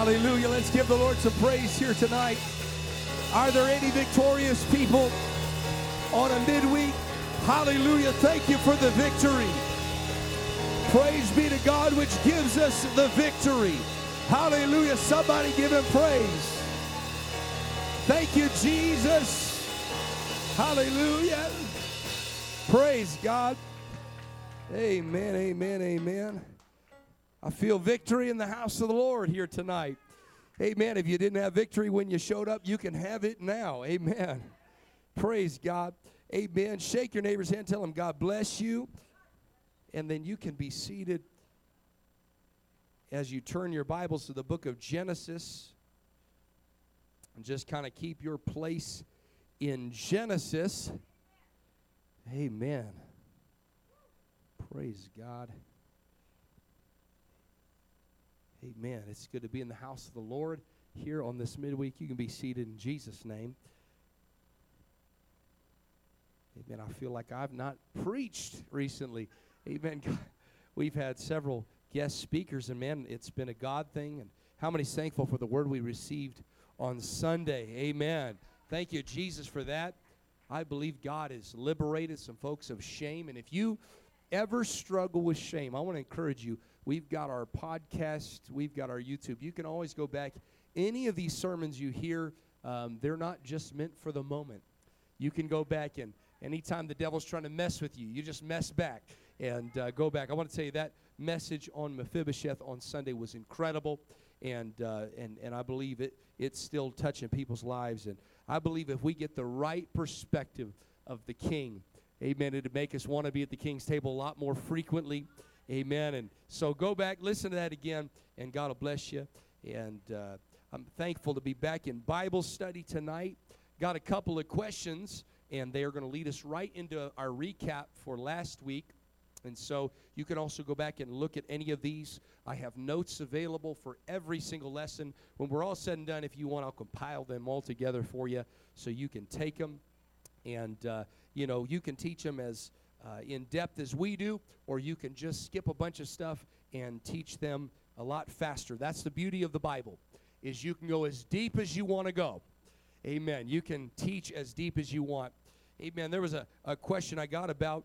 Hallelujah. Let's give the Lord some praise here tonight. Are there any victorious people on a midweek? Hallelujah. Thank you for the victory. Praise be to God, which gives us the victory. Hallelujah. Somebody give him praise. Thank you, Jesus. Hallelujah. Praise God. Amen, amen, amen. I feel victory in the house of the Lord here tonight. Amen. If you didn't have victory when you showed up, you can have it now. Amen. Praise God. Amen. Shake your neighbor's hand. Tell him, God bless you. And then you can be seated as you turn your Bibles to the book of Genesis. And just kind of keep your place in Genesis. Amen. Praise God. Amen. It's good to be in the house of the Lord here on this midweek. You can be seated in Jesus' name. Amen. I feel like I've not preached recently. Amen. We've had several guest speakers, and man, it's been a God thing. And how many's thankful for the word we received on Sunday? Amen. Thank you, Jesus, for that. I believe God has liberated some folks of shame. And if you ever struggle with shame, I want to encourage you. We've got our podcast, we've got our YouTube. You can always go back. Any of these sermons you hear, um, they're not just meant for the moment. You can go back and anytime the devil's trying to mess with you, you just mess back and uh, go back. I want to tell you that message on Mephibosheth on Sunday was incredible, and uh, and and I believe it it's still touching people's lives. And I believe if we get the right perspective of the King, Amen, it'd make us want to be at the King's table a lot more frequently. Amen. And so go back, listen to that again, and God will bless you. And uh, I'm thankful to be back in Bible study tonight. Got a couple of questions, and they are going to lead us right into our recap for last week. And so you can also go back and look at any of these. I have notes available for every single lesson. When we're all said and done, if you want, I'll compile them all together for you so you can take them. And, uh, you know, you can teach them as uh, in depth as we do, or you can just skip a bunch of stuff and teach them a lot faster. That's the beauty of the Bible, is you can go as deep as you want to go. Amen. You can teach as deep as you want. Amen. There was a, a question I got about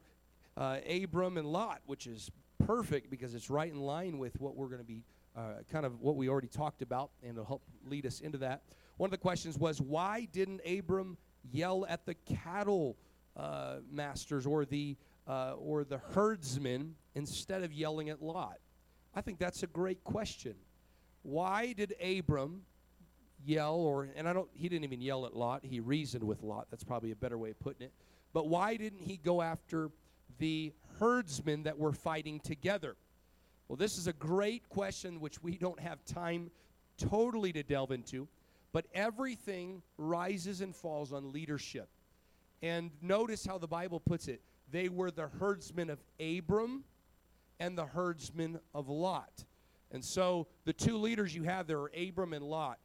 uh, Abram and Lot, which is perfect because it's right in line with what we're going to be uh, kind of what we already talked about, and it'll help lead us into that. One of the questions was, why didn't Abram yell at the cattle uh, masters or the uh, or the herdsmen instead of yelling at Lot? I think that's a great question. Why did Abram yell or and I don't he didn't even yell at Lot, he reasoned with Lot. That's probably a better way of putting it. But why didn't he go after the herdsmen that were fighting together? Well, this is a great question which we don't have time totally to delve into, but everything rises and falls on leadership. And notice how the Bible puts it. They were the herdsmen of Abram and the herdsmen of Lot. And so the two leaders you have there are Abram and Lot.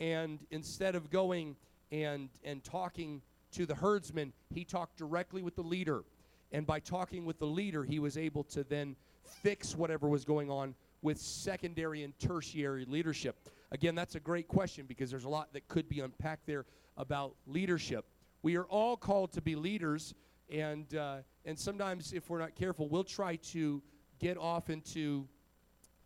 And instead of going and, and talking to the herdsman, he talked directly with the leader. And by talking with the leader, he was able to then fix whatever was going on with secondary and tertiary leadership. Again, that's a great question because there's a lot that could be unpacked there about leadership. We are all called to be leaders, and uh, and sometimes if we're not careful, we'll try to get off into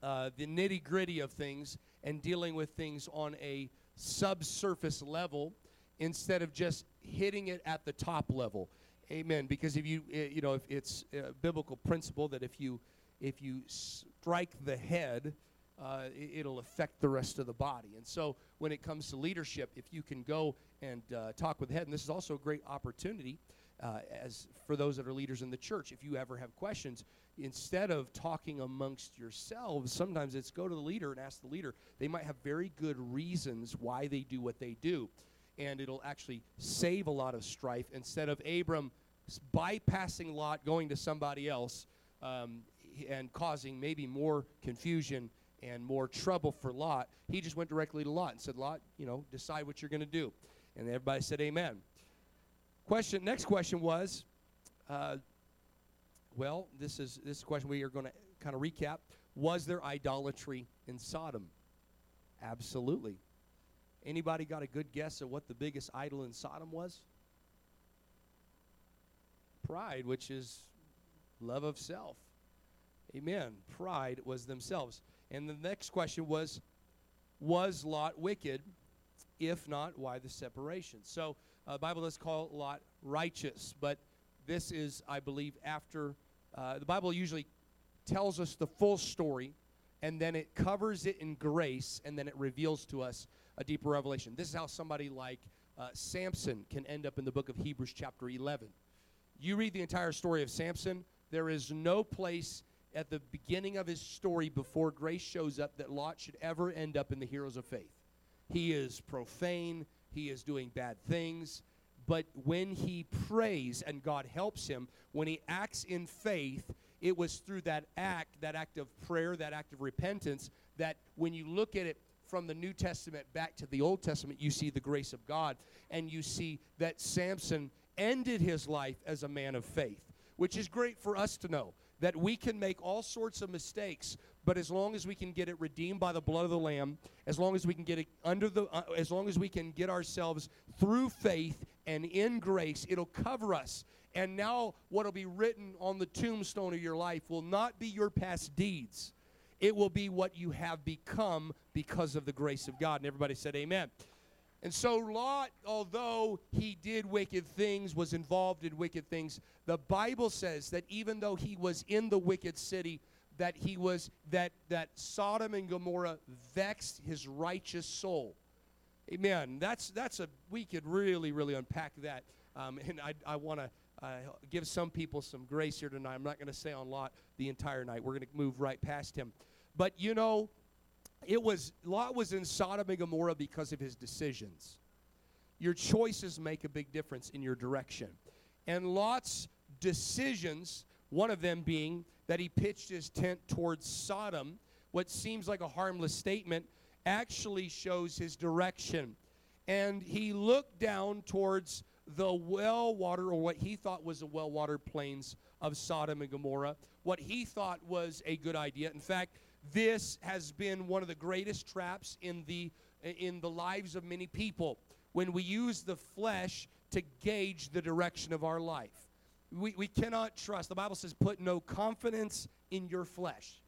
uh, the nitty gritty of things and dealing with things on a subsurface level instead of just hitting it at the top level. Amen. Because if you eh, you know if it's a biblical principle that if you if you strike the head, uh, it'll affect the rest of the body. And so, when it comes to leadership, if you can go and uh, talk with the head, and this is also a great opportunity uh, as for those that are leaders in the church. If you ever have questions, instead of talking amongst yourselves, sometimes it's go to the leader and ask the leader. They might have very good reasons why they do what they do, and it'll actually save a lot of strife instead of Abram bypassing Lot, going to somebody else. Um, and causing maybe more confusion and more trouble for Lot, he just went directly to Lot and said, Lot, you know, decide what you're going to do. And everybody said, Amen. Question. Next question was, uh, well, this is this question we are going to kind of recap. Was there idolatry in Sodom? Absolutely. Anybody got a good guess at what the biggest idol in Sodom was? Pride, which is love of self. Amen. Pride was themselves. And the next question was Was Lot wicked? If not, why the separation? So uh, the Bible does call Lot righteous, but this is, I believe, after uh, the Bible usually tells us the full story, and then it covers it in grace, and then it reveals to us a deeper revelation. This is how somebody like uh, Samson can end up in the book of Hebrews, chapter 11. You read the entire story of Samson, there is no place at the beginning of his story before grace shows up that Lot should ever end up in the heroes of faith. He is profane, he is doing bad things, but when he prays and God helps him, when he acts in faith, it was through that act, that act of prayer, that act of repentance, that when you look at it from the New Testament back to the Old Testament, you see the grace of God. And you see that Samson ended his life as a man of faith, which is great for us to know that we can make all sorts of mistakes, but as long as we can get it redeemed by the blood of the lamb, as long as we can get it under the uh, as long as we can get ourselves through faith and in grace, it'll cover us. And now what'll be written on the tombstone of your life will not be your past deeds. It will be what you have become because of the grace of God. And everybody said amen. And so Lot, although he did wicked things, was involved in wicked things, the Bible says that even though he was in the wicked city, that he was that that Sodom and Gomorrah vexed his righteous soul. Amen. That's that's a we could really really unpack that, um, and I I want to uh, give some people some grace here tonight. I'm not going to say on Lot the entire night. We're going to move right past him, but you know it was Lot was in Sodom and Gomorrah because of his decisions. Your choices make a big difference in your direction. And Lot's decisions, one of them being that he pitched his tent towards Sodom, what seems like a harmless statement, actually shows his direction. And he looked down towards the well water, or what he thought was the well watered plains of Sodom and Gomorrah, what he thought was a good idea. In fact, this has been one of the greatest traps in the in the lives of many people when we use the flesh to gauge the direction of our life. We, we cannot trust. The Bible says, put no confidence in your flesh.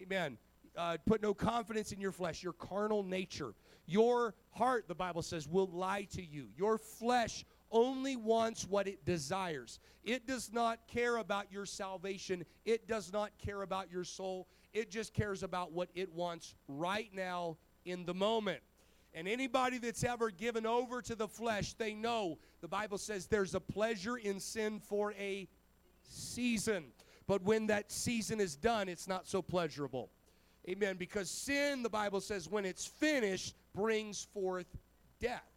Amen. Uh, put no confidence in your flesh, your carnal nature. Your heart, the Bible says, will lie to you. Your flesh only wants what it desires. It does not care about your salvation, it does not care about your soul. It just cares about what it wants right now in the moment. And anybody that's ever given over to the flesh, they know the Bible says there's a pleasure in sin for a season. But when that season is done, it's not so pleasurable. Amen. Because sin, the Bible says, when it's finished, brings forth death.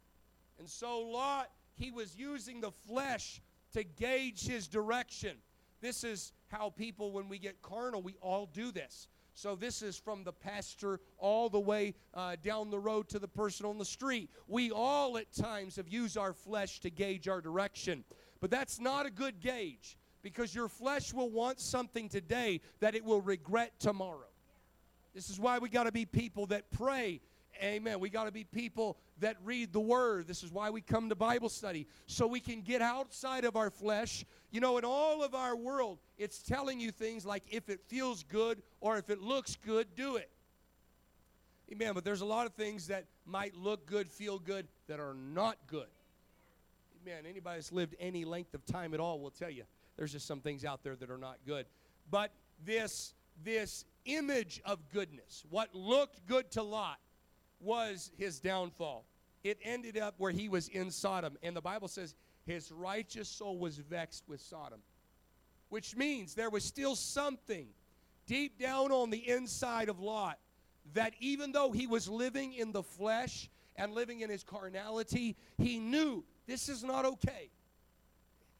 And so Lot, he was using the flesh to gauge his direction. This is how people, when we get carnal, we all do this. So this is from the pastor all the way uh, down the road to the person on the street. We all at times have used our flesh to gauge our direction. But that's not a good gauge because your flesh will want something today that it will regret tomorrow. This is why we got to be people that pray Amen. We got to be people that read the word. This is why we come to Bible study, so we can get outside of our flesh. You know, in all of our world, it's telling you things like if it feels good or if it looks good, do it. Amen. But there's a lot of things that might look good, feel good, that are not good. Amen. Anybody that's lived any length of time at all will tell you there's just some things out there that are not good. But this this image of goodness, what looked good to Lot, was his downfall. It ended up where he was in Sodom. And the Bible says his righteous soul was vexed with Sodom, which means there was still something deep down on the inside of Lot that even though he was living in the flesh and living in his carnality, he knew this is not okay.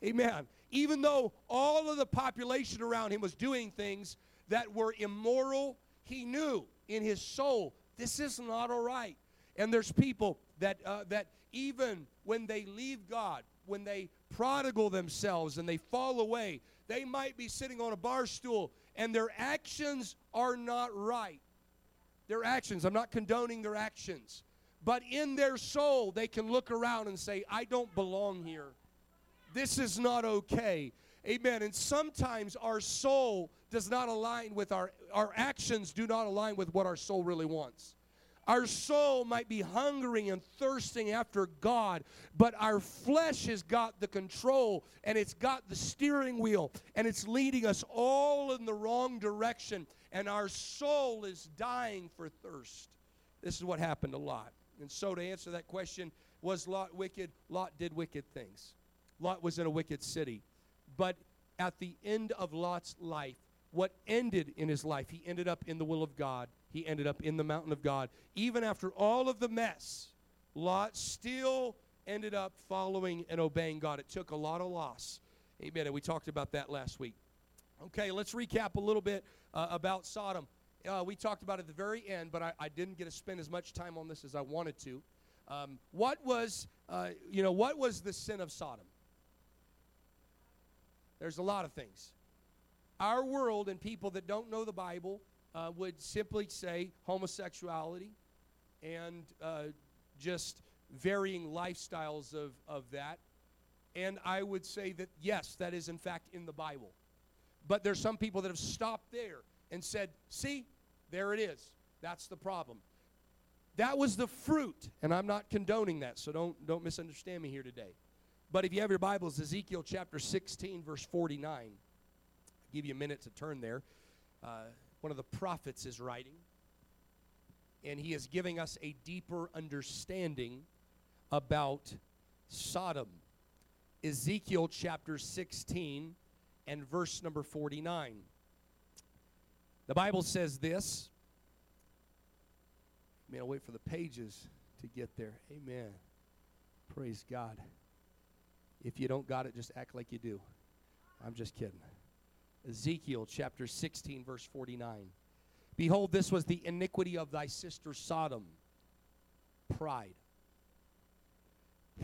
Amen. Even though all of the population around him was doing things that were immoral, he knew in his soul this is not all right. And there's people that, uh, that even when they leave God, when they prodigal themselves and they fall away, they might be sitting on a bar stool and their actions are not right. their actions. I'm not condoning their actions. But in their soul, they can look around and say, I don't belong here. This is not okay. Amen. And sometimes our soul does not align with our, our actions, do not align with what our soul really wants. Our soul might be hungering and thirsting after God, but our flesh has got the control and it's got the steering wheel and it's leading us all in the wrong direction, and our soul is dying for thirst. This is what happened to Lot. And so, to answer that question, was Lot wicked? Lot did wicked things. Lot was in a wicked city. But at the end of Lot's life, what ended in his life, he ended up in the will of God. He ended up in the mountain of God. Even after all of the mess, Lot still ended up following and obeying God. It took a lot of loss. Amen. And we talked about that last week. Okay, let's recap a little bit uh, about Sodom. Uh, we talked about it at the very end, but I, I, didn't get to spend as much time on this as I wanted to. Um, what was, uh, you know, what was the sin of Sodom? There's a lot of things. Our world and people that don't know the Bible uh, would simply say homosexuality and uh, just varying lifestyles of, of that. And I would say that, yes, that is in fact in the Bible. But there's some people that have stopped there and said, see, there it is. That's the problem. That was the fruit, and I'm not condoning that, so don't, don't misunderstand me here today. But if you have your Bibles, Ezekiel chapter 16, verse 49. I'll give you a minute to turn there. Uh, one of the prophets is writing, and he is giving us a deeper understanding about Sodom. Ezekiel chapter 16 and verse number 49. The Bible says this. Man, I'll wait for the pages to get there. Amen. Praise God. If you don't got it, just act like you do. I'm just kidding. Ezekiel chapter 16, verse 49. Behold, this was the iniquity of thy sister Sodom pride.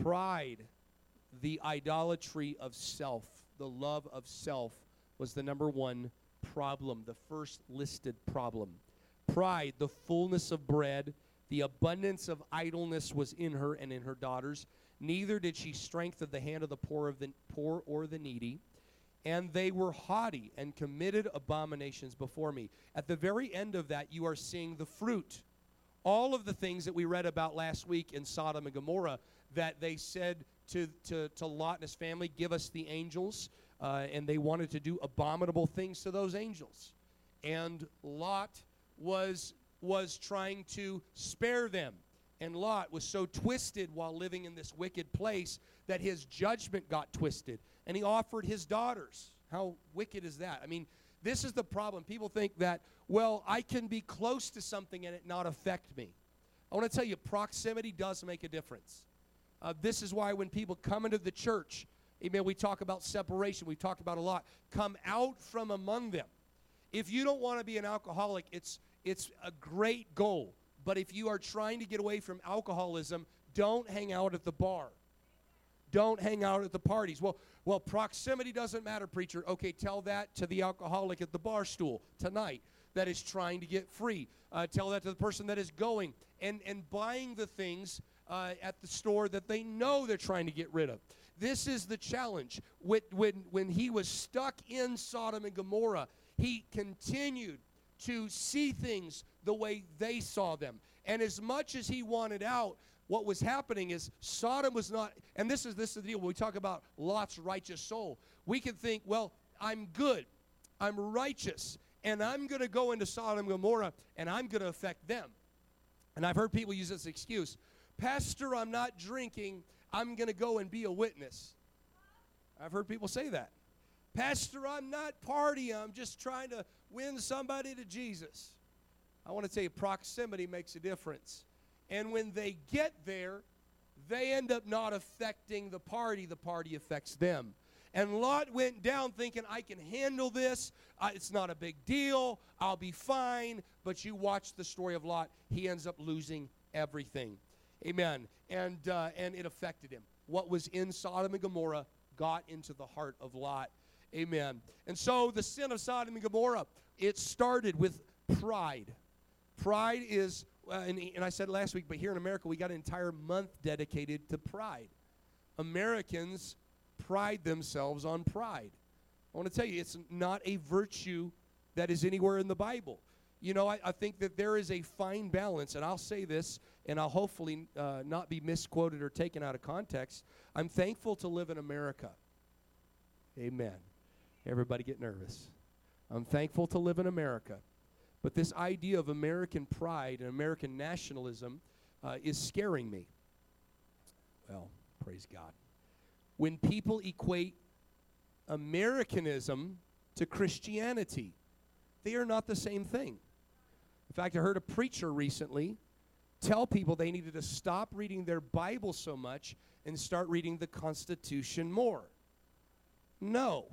Pride, the idolatry of self, the love of self, was the number one problem, the first listed problem. Pride, the fullness of bread, the abundance of idleness was in her and in her daughters. Neither did she strengthen the hand of the poor of the poor or the needy. And they were haughty and committed abominations before me. At the very end of that, you are seeing the fruit. All of the things that we read about last week in Sodom and Gomorrah that they said to, to, to Lot and his family, Give us the angels. Uh, and they wanted to do abominable things to those angels. And Lot was, was trying to spare them. And Lot was so twisted while living in this wicked place that his judgment got twisted. And he offered his daughters. How wicked is that? I mean, this is the problem. People think that, well, I can be close to something and it not affect me. I want to tell you, proximity does make a difference. Uh, this is why when people come into the church, amen, we talk about separation. We've talked about a lot. Come out from among them. If you don't want to be an alcoholic, it's, it's a great goal. But if you are trying to get away from alcoholism, don't hang out at the bar. Don't hang out at the parties. Well, well, proximity doesn't matter, preacher. Okay, tell that to the alcoholic at the bar stool tonight that is trying to get free. Uh, tell that to the person that is going and, and buying the things uh, at the store that they know they're trying to get rid of. This is the challenge. When, when, when he was stuck in Sodom and Gomorrah, he continued to see things the way they saw them. And as much as he wanted out, what was happening is Sodom was not, and this is this is the deal. When we talk about Lot's righteous soul, we can think, well, I'm good, I'm righteous, and I'm going to go into Sodom and Gomorrah, and I'm going to affect them. And I've heard people use this excuse, Pastor, I'm not drinking. I'm going to go and be a witness. I've heard people say that. Pastor, I'm not partying. I'm just trying to win somebody to Jesus. I want to tell you, proximity makes a difference. And when they get there, they end up not affecting the party, the party affects them. And Lot went down thinking, I can handle this. Uh, it's not a big deal. I'll be fine. But you watch the story of Lot. He ends up losing everything. Amen. And, uh, and it affected him. What was in Sodom and Gomorrah got into the heart of Lot. Amen. And so the sin of Sodom and Gomorrah, it started with pride. Pride is, uh, and, and I said last week, but here in America, we got an entire month dedicated to pride. Americans pride themselves on pride. I want to tell you, it's not a virtue that is anywhere in the Bible. You know, I, I think that there is a fine balance, and I'll say this, and I'll hopefully uh, not be misquoted or taken out of context. I'm thankful to live in America. Amen. Everybody get nervous. I'm thankful to live in America. But this idea of American pride and American nationalism uh, is scaring me. Well, praise God. When people equate Americanism to Christianity, they are not the same thing. In fact, I heard a preacher recently tell people they needed to stop reading their Bible so much and start reading the Constitution more. No.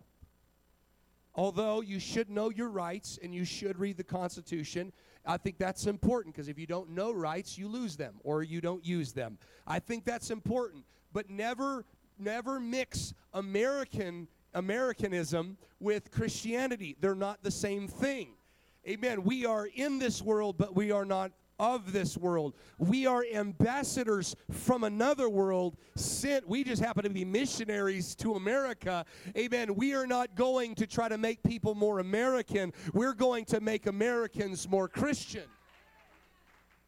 Although you should know your rights and you should read the Constitution, I think that's important because if you don't know rights, you lose them or you don't use them. I think that's important, but never never mix American Americanism with Christianity. They're not the same thing. Amen. We are in this world, but we are not of this world. We are ambassadors from another world sent. We just happen to be missionaries to America. Amen. We are not going to try to make people more American. We're going to make Americans more Christian.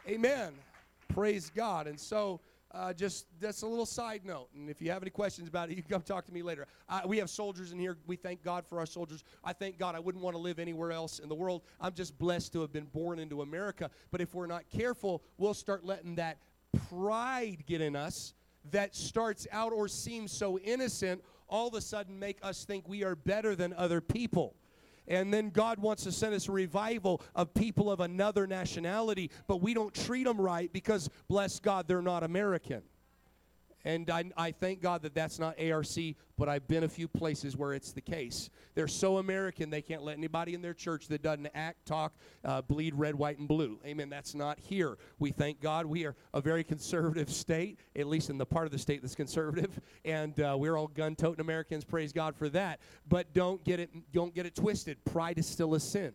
Amen. Praise God. And so uh, just that's a little side note. And if you have any questions about it, you can come talk to me later. Uh, we have soldiers in here. We thank God for our soldiers. I thank God I wouldn't want to live anywhere else in the world. I'm just blessed to have been born into America. But if we're not careful, we'll start letting that pride get in us that starts out or seems so innocent all of a sudden make us think we are better than other people. And then God wants to send us a revival of people of another nationality, but we don't treat them right because, bless God, they're not American. And I, I, thank God that that's not ARC, but I've been a few places where it's the case. They're so American, they can't let anybody in their church that doesn't act, talk, uh, bleed red, white, and blue. Amen. That's not here. We thank God we are a very conservative state, at least in the part of the state that's conservative, and uh, we're all gun-toting Americans. Praise God for that. But don't get it, don't get it twisted. Pride is still a sin.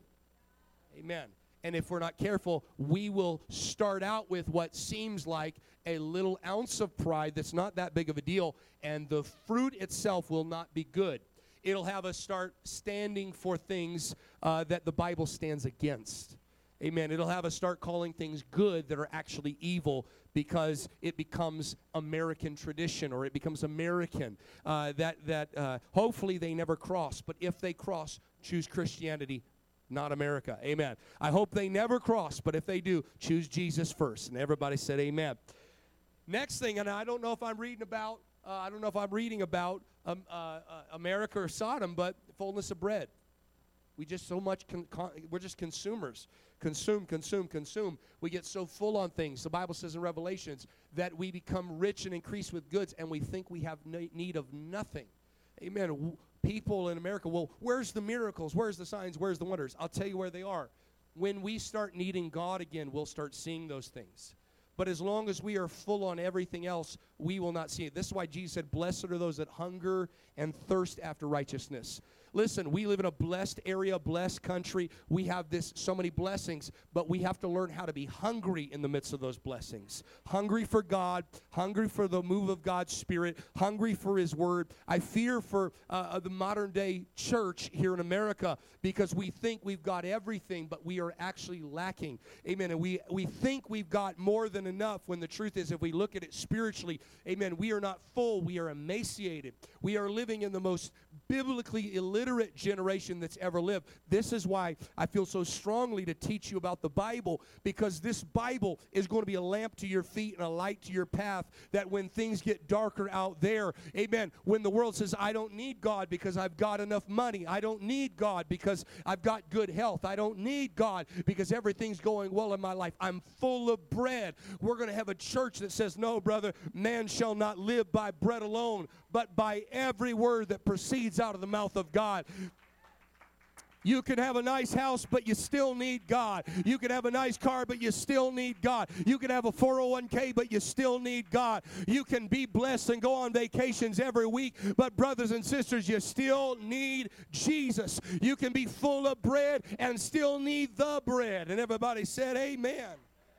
Amen. And if we're not careful, we will start out with what seems like a little ounce of pride that's not that big of a deal, and the fruit itself will not be good. It'll have us start standing for things uh, that the Bible stands against. Amen. It'll have us start calling things good that are actually evil because it becomes American tradition or it becomes American. Uh, that that uh, hopefully they never cross, but if they cross, choose Christianity not America. Amen. I hope they never cross, but if they do, choose Jesus first. And everybody said, Amen. Next thing, and I don't know if I'm reading about, uh, I don't know if I'm reading about um, uh, uh, America or Sodom, but fullness of bread. We just so much, con- con- we're just consumers. Consume, consume, consume. We get so full on things. The Bible says in Revelations that we become rich and increase with goods, and we think we have need of nothing. Amen people in America, well, where's the miracles? Where's the signs? Where's the wonders? I'll tell you where they are. When we start needing God again, we'll start seeing those things. But as long as we are full on everything else, we will not see it. This is why Jesus said, Blessed are those that hunger and thirst after righteousness. Listen, we live in a blessed area, blessed country. We have this so many blessings, but we have to learn how to be hungry in the midst of those blessings. Hungry for God, hungry for the move of God's Spirit, hungry for His Word. I fear for uh, uh, the modern day church here in America because we think we've got everything, but we are actually lacking. Amen. And we we think we've got more than enough when the truth is, if we look at it spiritually, Amen. We are not full. We are emaciated. We are living in the most biblically illiterate generation that's ever lived. This is why I feel so strongly to teach you about the Bible because this Bible is going to be a lamp to your feet and a light to your path. That when things get darker out there, amen, when the world says, I don't need God because I've got enough money, I don't need God because I've got good health, I don't need God because everything's going well in my life, I'm full of bread. We're going to have a church that says, No, brother, man shall not live by bread alone, but by every word that proceeds out of the mouth of God. You can have a nice house, but you still need God. You can have a nice car, but you still need God. You can have a 401k, but you still need God. You can be blessed and go on vacations every week, but brothers and sisters, you still need Jesus. You can be full of bread and still need the bread. And everybody said, Amen.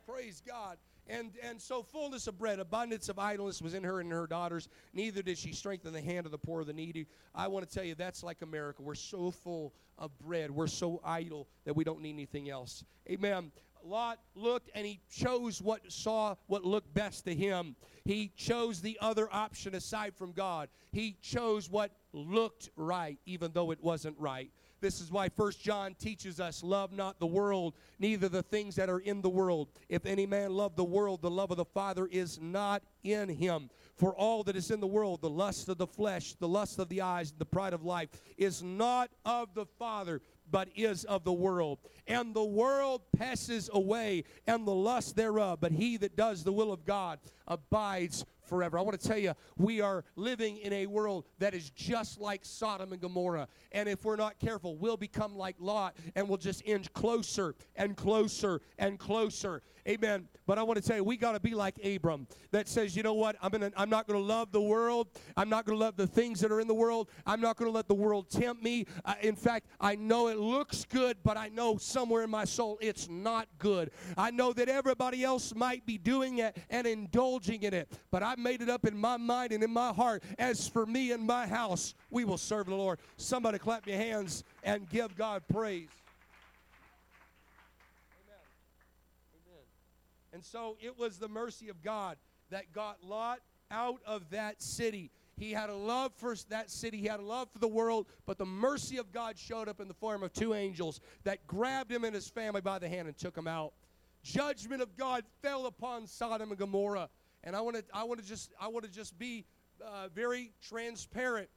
Praise God. And, and so fullness of bread, abundance of idleness was in her and her daughters. Neither did she strengthen the hand of the poor or the needy. I want to tell you, that's like America. We're so full of bread. We're so idle that we don't need anything else. Amen. Lot looked and he chose what saw what looked best to him. He chose the other option aside from God. He chose what looked right, even though it wasn't right. This is why First John teaches us love not the world, neither the things that are in the world. If any man love the world, the love of the Father is not in him. For all that is in the world, the lust of the flesh, the lust of the eyes, the pride of life, is not of the Father, but is of the world. And the world passes away, and the lust thereof, but he that does the will of God abides forever. I want to tell you, we are living in a world that is just like Sodom and Gomorrah. And if we're not careful, we'll become like Lot and we'll just inch closer and closer and closer. Amen. But I want to tell you, we got to be like Abram that says, you know what? I'm, gonna, I'm not going to love the world. I'm not going to love the things that are in the world. I'm not going to let the world tempt me. Uh, in fact, I know it looks good, but I know somewhere in my soul it's not good. I know that everybody else might be doing it and indulging in it, but I've made it up in my mind and in my heart. As for me and my house, we will serve the Lord. Somebody clap your hands and give God praise. Amen. Amen. And so it was the mercy of God that got Lot out of that city. He had a love for that city, he had a love for the world, but the mercy of God showed up in the form of two angels that grabbed him and his family by the hand and took him out. Judgment of God fell upon Sodom and Gomorrah. And I want to I want to just I want to just be uh, very transparent.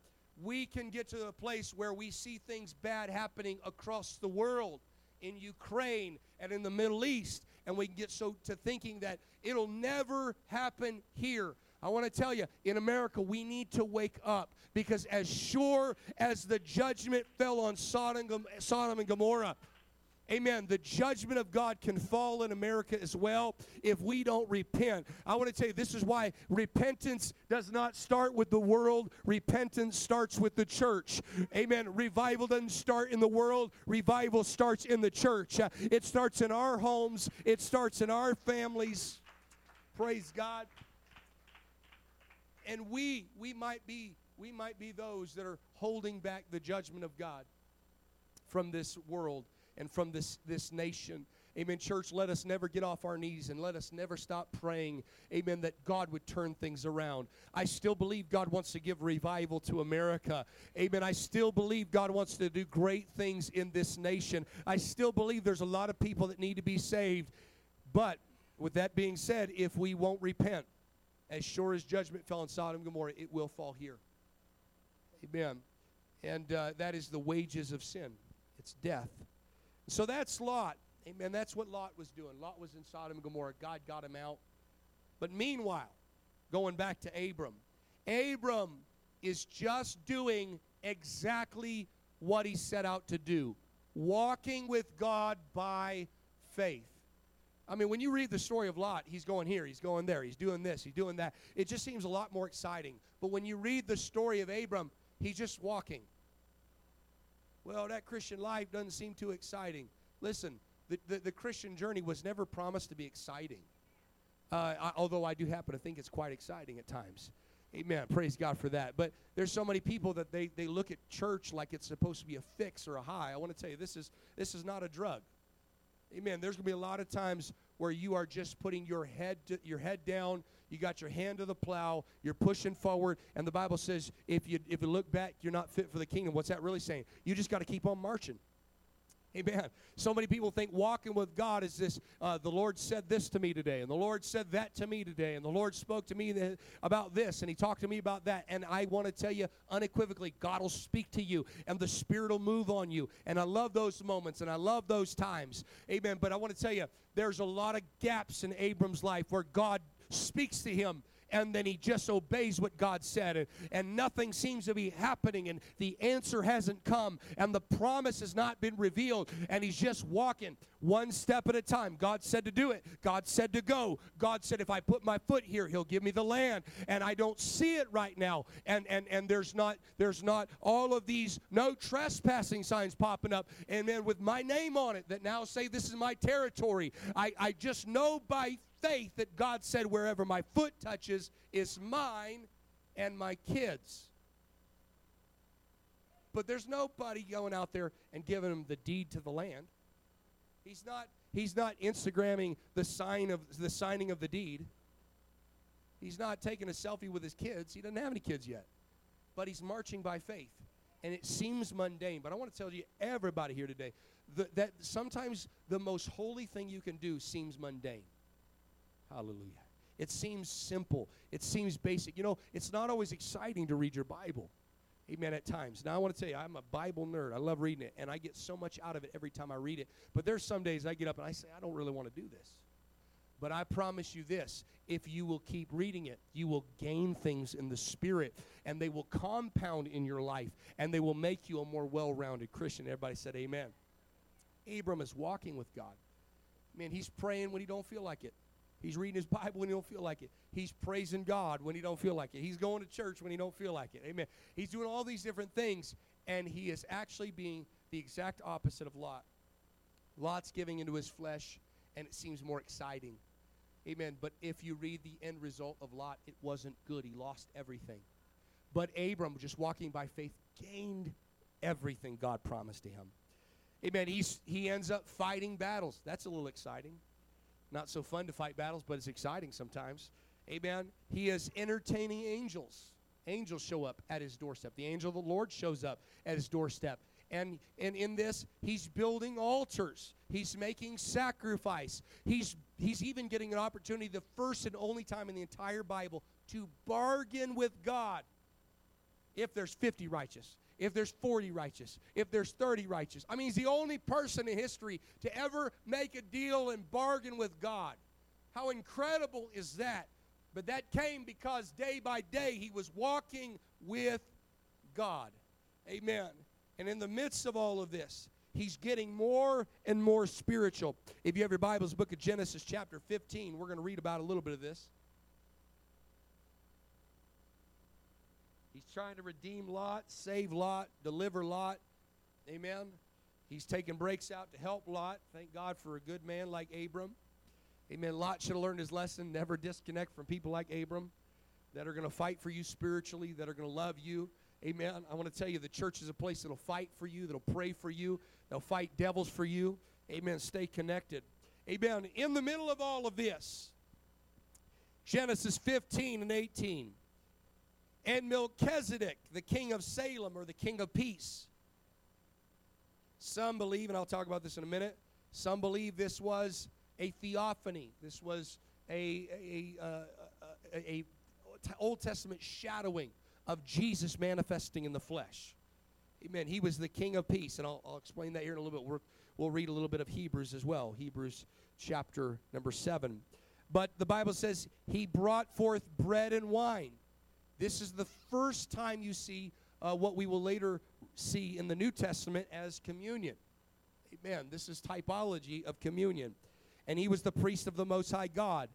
We can get to a place where we see things bad happening across the world in Ukraine and in the Middle East and we can get so to thinking that it'll never happen here. I want to tell you, in America, we need to wake up because as sure as the judgment fell on Sodom, Sodom and Gomorrah, Amen. The judgment of God can fall in America as well if we don't repent. I want to tell you, this is why repentance does not start with the world. Repentance starts with the church. Amen. Revival doesn't start in the world, revival starts in the church. Uh, it starts in our homes, it starts in our families. Praise God. And we, we might be, we might be those that are holding back the judgment of God from this world and from this, this nation. Amen. Church, let us never get off our knees and let us never stop praying. Amen. That God would turn things around. I still believe God wants to give revival to America. Amen. I still believe God wants to do great things in this nation. I still believe there's a lot of people that need to be saved. But with that being said, if we won't repent, as sure as judgment fell on Sodom and Gomorrah, it will fall here. Amen. And uh, that is the wages of sin it's death. So that's Lot. Amen. That's what Lot was doing. Lot was in Sodom and Gomorrah. God got him out. But meanwhile, going back to Abram, Abram is just doing exactly what he set out to do walking with God by faith. I mean, when you read the story of Lot, he's going here, he's going there, he's doing this, he's doing that. It just seems a lot more exciting. But when you read the story of Abram, he's just walking well, that Christian life doesn't seem too exciting. Listen, the, the, the Christian journey was never promised to be exciting. Uh, I, although I do happen to think it's quite exciting at times. Amen. Praise God for that. But there's so many people that they, they look at church like it's supposed to be a fix or a high. I want to tell you, this is this is not a drug. Amen. There's going to be a lot of times where you are just putting your head to, your head down you got your hand to the plow, you're pushing forward, and the Bible says if you if you look back, you're not fit for the kingdom. What's that really saying? You just got to keep on marching. Amen. So many people think walking with God is this uh, the Lord said this to me today, and the Lord said that to me today, and the Lord spoke to me th- about this, and He talked to me about that. And I want to tell you unequivocally, God will speak to you, and the Spirit will move on you. And I love those moments, and I love those times. Amen. But I want to tell you, there's a lot of gaps in Abram's life where God speaks to him and then he just obeys what God said, and, and nothing seems to be happening, and the answer hasn't come, and the promise has not been revealed, and he's just walking one step at a time. God said to do it, God said to go. God said, if I put my foot here, he'll give me the land, and I don't see it right now. And and and there's not there's not all of these no trespassing signs popping up, and then with my name on it that now say this is my territory. I, I just know by faith that God said, wherever my foot touches is mine and my kids. But there's nobody going out there and giving him the deed to the land. He's not, he's not Instagramming the sign of the signing of the deed. He's not taking a selfie with his kids. He doesn't have any kids yet. But he's marching by faith. And it seems mundane. But I want to tell you, everybody here today, the, that sometimes the most holy thing you can do seems mundane. Hallelujah. It seems simple. It seems basic. You know, it's not always exciting to read your Bible. Amen. At times. Now, I want to tell you, I'm a Bible nerd. I love reading it, and I get so much out of it every time I read it. But there's some days I get up and I say, I don't really want to do this. But I promise you this if you will keep reading it, you will gain things in the Spirit, and they will compound in your life, and they will make you a more well rounded Christian. Everybody said, Amen. Abram is walking with God. Man, he's praying when he don't feel like it. He's reading his Bible when he don't feel like it. He's praising God when he don't feel like it. He's going to church when he don't feel like it. Amen. He's doing all these different things, and he is actually being the exact opposite of Lot. Lot's giving into his flesh, and it seems more exciting. Amen. But if you read the end result of Lot, it wasn't good. He lost everything. But Abram, just walking by faith, gained everything God promised to him. Amen. He's, he ends up fighting battles. That's a little exciting. Not so fun to fight battles, but it's exciting sometimes. Amen. He is entertaining angels. Angels show up at his doorstep. The angel of the Lord shows up at his doorstep. And, and in this, he's building altars. He's making sacrifice. He's, he's even getting an opportunity, the first and only time in the entire Bible, to bargain with God if there's 50 righteous if there's 40 righteous, if there's 30 righteous. I mean, he's the only person in history to ever make a deal and bargain with God. How incredible is that? But that came because day by day he was walking with God. Amen. And in the midst of all of this, he's getting more and more spiritual. If you have your Bibles, book of Genesis, chapter 15, we're going to read about a little bit of this. He's trying to redeem Lot, save Lot, deliver Lot. Amen. He's taking breaks out to help Lot. Thank God for a good man like Abram. Amen. Lot should have learned his lesson. Never disconnect from people like Abram that are going to fight for you spiritually, that are going to love you. Amen. I want to tell you the church is a place that'll fight for you, that'll pray for you, they'll fight devils for you. Amen. Stay connected. Amen. In the middle of all of this, Genesis 15 and 18 and Melchizedek, the king of Salem or the king of peace. Some believe, and I'll talk about this in a minute, some believe this was a theophany. This was a, a, a, uh, a, a Old Testament shadowing of Jesus manifesting in the flesh. Amen. He was the king of peace, and I'll, I'll explain that here in a little bit. we we'll read a little bit of Hebrews as well, Hebrews chapter number 7. But the Bible says, He brought forth bread and wine. This is the first time you see uh, what we will later see in the New Testament as communion. Amen. This is typology of communion. And he was the priest of the Most High God.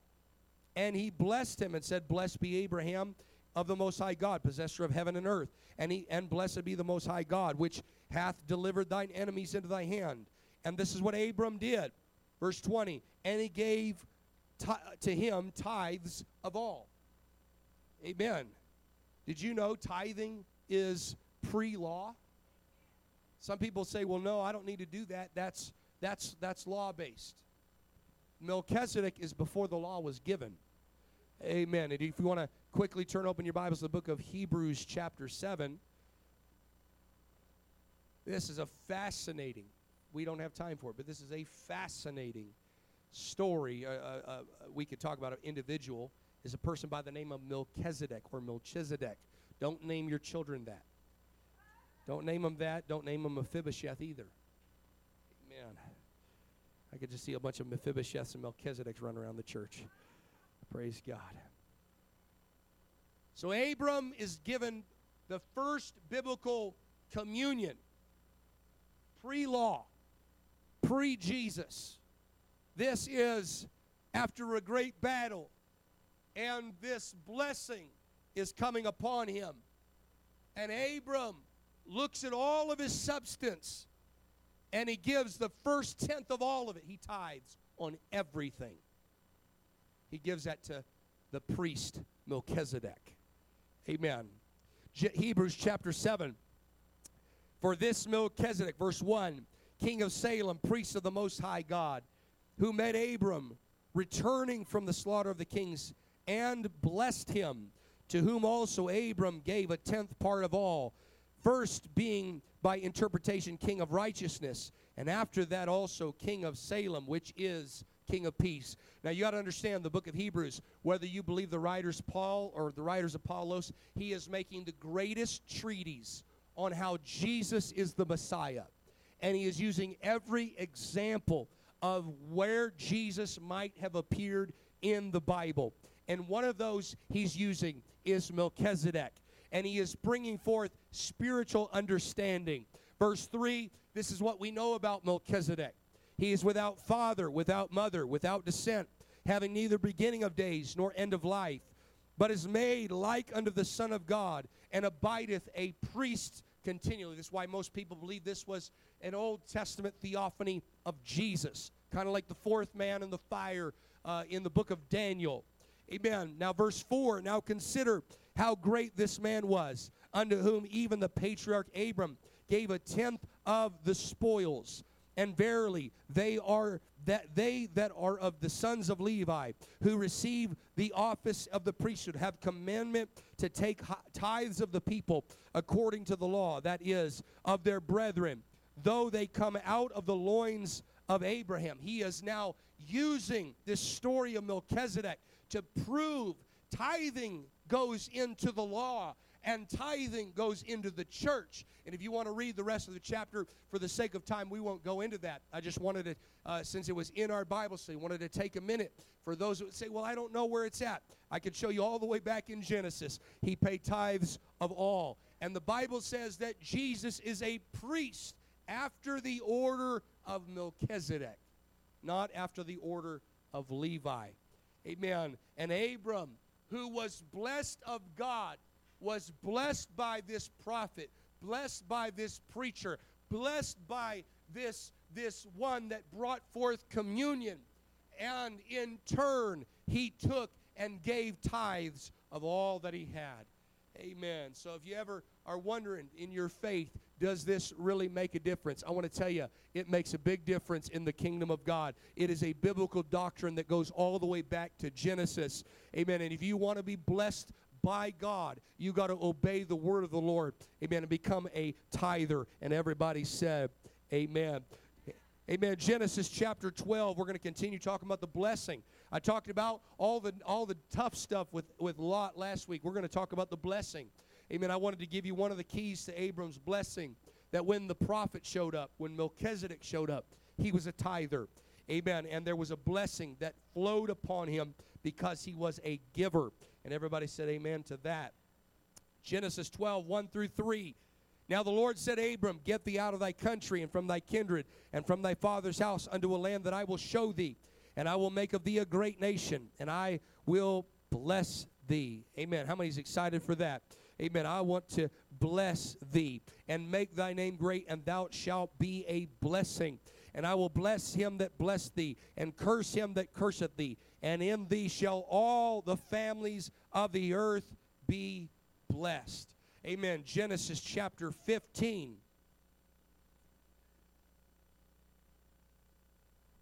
And he blessed him and said, Blessed be Abraham of the Most High God, possessor of heaven and earth. And, he, and blessed be the Most High God, which hath delivered thine enemies into thy hand. And this is what Abram did. Verse 20. And he gave t- to him tithes of all. Amen. Did you know tithing is pre law? Some people say, well, no, I don't need to do that. That's, that's, that's law based. Melchizedek is before the law was given. Amen. And if you want to quickly turn open your Bibles to the book of Hebrews, chapter 7, this is a fascinating, we don't have time for it, but this is a fascinating story. Uh, uh, uh, we could talk about an individual is a person by the name of Melchizedek or Melchizedek. Don't name your children that. Don't name them that. Don't name them Mephibosheth either. Amen. I could just see a bunch of Mephibosheths and Melchizedeks running around the church. Praise God. So Abram is given the first biblical communion, pre law, pre Jesus. This is after a great battle, and this blessing is coming upon him. And Abram looks at all of his substance and he gives the first tenth of all of it. He tithes on everything. He gives that to the priest Melchizedek. Amen. Je- Hebrews chapter 7. For this Melchizedek, verse 1, king of Salem, priest of the Most High God, who met Abram returning from the slaughter of the kings and blessed him, to whom also Abram gave a tenth part of all, first being by interpretation king of righteousness, and after that also king of Salem, which is king of peace. Now you got to understand the book of Hebrews, whether you believe the writers Paul or the writers Apollos, he is making the greatest treatise on how Jesus is the Messiah. And he is using every example of where Jesus might have appeared in the Bible. And one of those he's using is Melchizedek. And he is bringing forth spiritual understanding. Verse 3 this is what we know about Melchizedek. He is without father, without mother, without descent, having neither beginning of days nor end of life, but is made like unto the Son of God, and abideth a priest continually. This is why most people believe this was an Old Testament theophany of Jesus, kind of like the fourth man in the fire uh, in the book of Daniel. Amen. Now, verse 4 Now consider how great this man was, unto whom even the patriarch Abram gave a tenth of the spoils. And verily, they are that they that are of the sons of Levi, who receive the office of the priesthood, have commandment to take tithes of the people according to the law, that is, of their brethren, though they come out of the loins of Abraham. He is now using this story of Melchizedek to prove tithing goes into the law and tithing goes into the church. And if you want to read the rest of the chapter, for the sake of time, we won't go into that. I just wanted to, uh, since it was in our Bible study, wanted to take a minute for those who would say, well, I don't know where it's at. I could show you all the way back in Genesis. He paid tithes of all. And the Bible says that Jesus is a priest after the order of Melchizedek, not after the order of Levi. Amen. And Abram, who was blessed of God, was blessed by this prophet, blessed by this preacher, blessed by this, this one that brought forth communion. And in turn, he took and gave tithes of all that he had. Amen. So if you ever are wondering in your faith, does this really make a difference? I want to tell you, it makes a big difference in the kingdom of God. It is a biblical doctrine that goes all the way back to Genesis. Amen. And if you want to be blessed by God, you got to obey the word of the Lord. Amen. And become a tither. And everybody said, Amen. Amen. Genesis chapter 12, we're going to continue talking about the blessing. I talked about all the all the tough stuff with, with Lot last week. We're going to talk about the blessing. Amen. I wanted to give you one of the keys to Abram's blessing that when the prophet showed up, when Melchizedek showed up, he was a tither. Amen. And there was a blessing that flowed upon him because he was a giver. And everybody said amen to that. Genesis 12, 1 through 3. Now the Lord said, Abram, get thee out of thy country and from thy kindred and from thy father's house unto a land that I will show thee. And I will make of thee a great nation, and I will bless thee. Amen. How many is excited for that? Amen. I want to bless thee and make thy name great, and thou shalt be a blessing. And I will bless him that blessed thee, and curse him that curseth thee. And in thee shall all the families of the earth be blessed. Amen. Genesis chapter 15.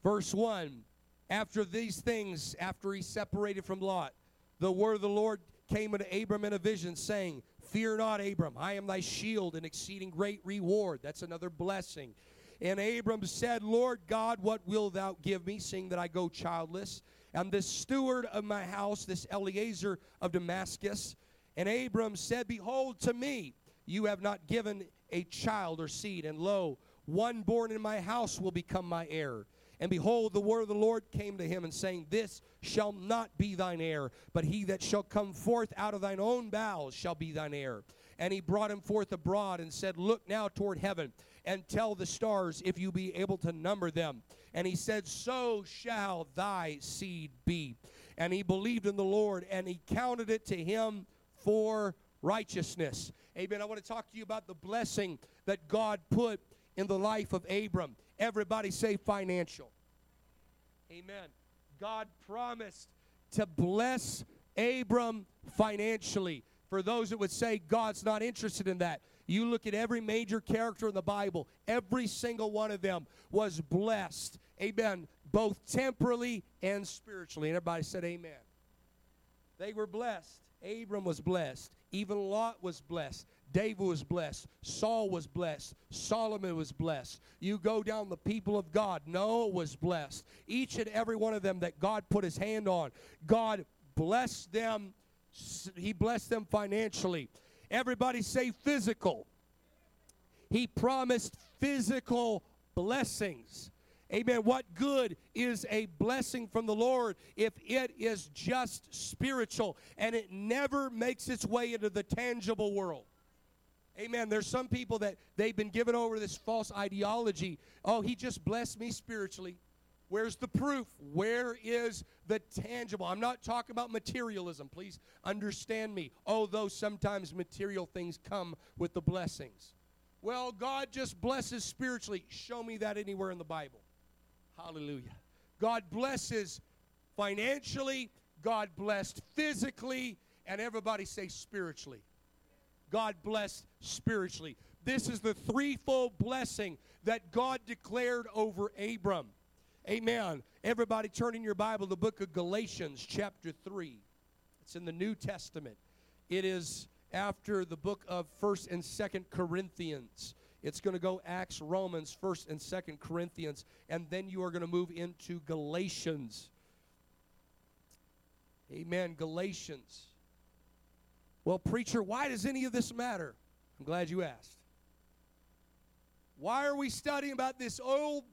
Verse 1 After these things, after he separated from Lot, the word of the Lord came unto Abram in a vision, saying, Fear not, Abram, I am thy shield and exceeding great reward. That's another blessing. And Abram said, Lord God, what wilt thou give me, seeing that I go childless? And this steward of my house, this Eliezer of Damascus. And Abram said, Behold, to me you have not given a child or seed, and lo, one born in my house will become my heir. And behold, the word of the Lord came to him and saying, This shall not be thine heir, but he that shall come forth out of thine own bowels shall be thine heir. And he brought him forth abroad and said, Look now toward heaven and tell the stars if you be able to number them. And he said, So shall thy seed be. And he believed in the Lord, and he counted it to him for righteousness. Amen. I want to talk to you about the blessing that God put in the life of Abram. Everybody say financial. Amen. God promised to bless Abram financially. For those that would say God's not interested in that, you look at every major character in the Bible, every single one of them was blessed. Amen. Both temporally and spiritually. And everybody said, Amen. They were blessed. Abram was blessed. Even Lot was blessed. David was blessed. Saul was blessed. Solomon was blessed. You go down the people of God. Noah was blessed. Each and every one of them that God put his hand on, God blessed them. He blessed them financially. Everybody say physical. He promised physical blessings. Amen. What good is a blessing from the Lord if it is just spiritual and it never makes its way into the tangible world? Amen. There's some people that they've been given over this false ideology. Oh, he just blessed me spiritually. Where's the proof? Where is the tangible? I'm not talking about materialism. Please understand me. Although sometimes material things come with the blessings. Well, God just blesses spiritually. Show me that anywhere in the Bible. Hallelujah. God blesses financially, God blessed physically, and everybody say spiritually. God blessed spiritually. This is the threefold blessing that God declared over Abram. Amen. Everybody turn in your Bible to the book of Galatians, chapter 3. It's in the New Testament. It is after the book of 1st and 2nd Corinthians. It's going to go Acts, Romans, 1st and 2nd Corinthians, and then you are going to move into Galatians. Amen. Galatians. Well, preacher, why does any of this matter? I'm glad you asked. Why are we studying about this old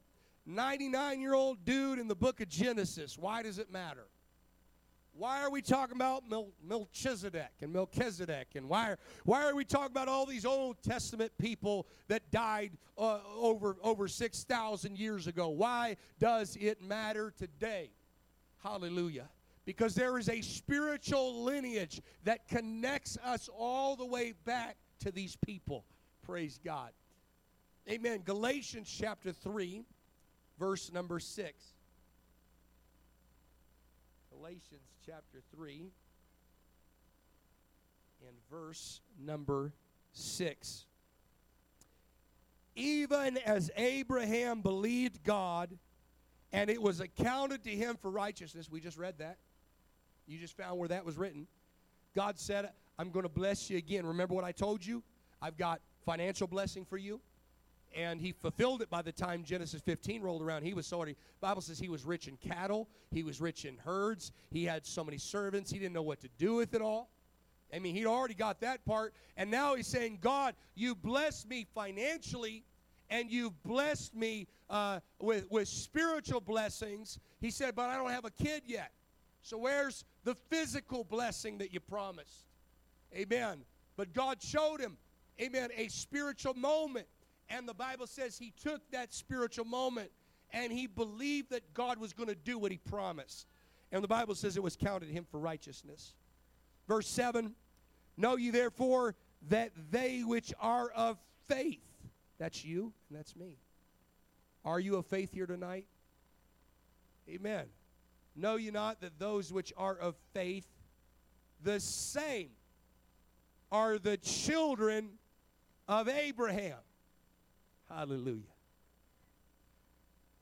99 year old dude in the book of Genesis? Why does it matter? Why are we talking about Mel- Melchizedek and Melchizedek? And why are, why are we talking about all these Old Testament people that died uh, over, over 6,000 years ago? Why does it matter today? Hallelujah. Because there is a spiritual lineage that connects us all the way back to these people. Praise God. Amen. Galatians chapter 3, verse number 6. Galatians chapter 3 and verse number 6. Even as Abraham believed God, and it was accounted to him for righteousness. We just read that. You just found where that was written. God said, I'm going to bless you again. Remember what I told you? I've got financial blessing for you and he fulfilled it by the time Genesis 15 rolled around. He was already, Bible says he was rich in cattle, he was rich in herds, he had so many servants, he didn't know what to do with it all. I mean, he'd already got that part, and now he's saying, God, you blessed me financially, and you've blessed me uh, with, with spiritual blessings. He said, but I don't have a kid yet. So where's the physical blessing that you promised? Amen. But God showed him, amen, a spiritual moment and the Bible says he took that spiritual moment and he believed that God was going to do what he promised. And the Bible says it was counted him for righteousness. Verse 7 Know ye therefore that they which are of faith, that's you and that's me. Are you of faith here tonight? Amen. Know ye not that those which are of faith, the same are the children of Abraham. Hallelujah.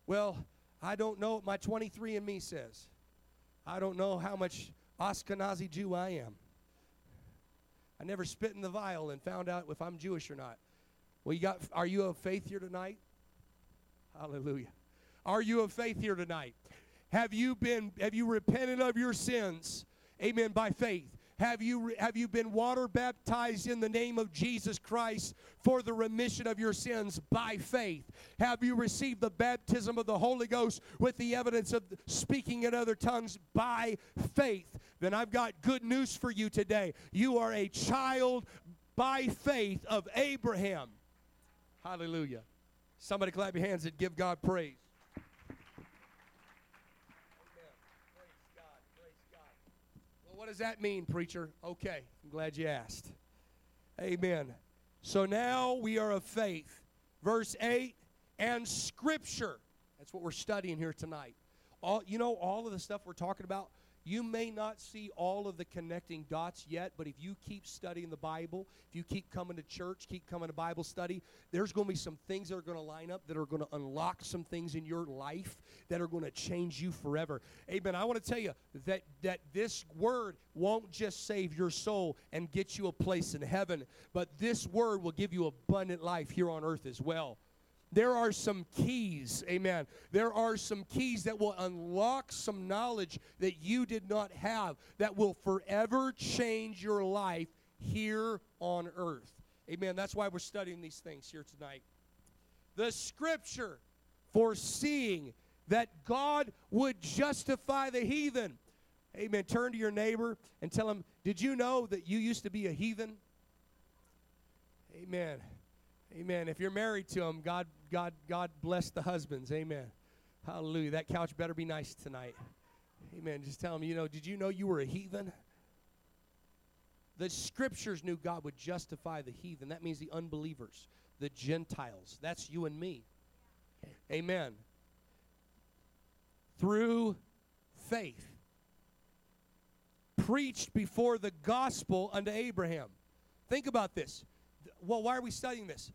Well, I don't know what my 23andMe says. I don't know how much Ashkenazi Jew I am. I never spit in the vial and found out if I'm Jewish or not. Well, you got are you of faith here tonight? Hallelujah. Are you of faith here tonight? Have you been have you repented of your sins? Amen by faith. Have you, have you been water baptized in the name of Jesus Christ for the remission of your sins by faith? Have you received the baptism of the Holy Ghost with the evidence of speaking in other tongues by faith? Then I've got good news for you today. You are a child by faith of Abraham. Hallelujah. Somebody clap your hands and give God praise. What does that mean, preacher? Okay, I'm glad you asked. Amen. So now we are of faith. Verse 8 and scripture. That's what we're studying here tonight. All you know all of the stuff we're talking about you may not see all of the connecting dots yet, but if you keep studying the Bible, if you keep coming to church, keep coming to Bible study, there's going to be some things that are going to line up that are going to unlock some things in your life that are going to change you forever. Amen. I want to tell you that that this word won't just save your soul and get you a place in heaven, but this word will give you abundant life here on earth as well there are some keys, amen. There are some keys that will unlock some knowledge that you did not have that will forever change your life here on earth. Amen. That's why we're studying these things here tonight. The scripture foreseeing that God would justify the heathen. Amen. Turn to your neighbor and tell him, Did you know that you used to be a heathen? Amen. Amen. If you're married to him, God, God, God bless the husbands. Amen. Hallelujah. That couch better be nice tonight. Amen. Just tell him, you know, did you know you were a heathen? The scriptures knew God would justify the heathen. That means the unbelievers, the Gentiles. That's you and me. Amen. Through faith. Preached before the gospel unto Abraham. Think about this. Well, why are we studying this?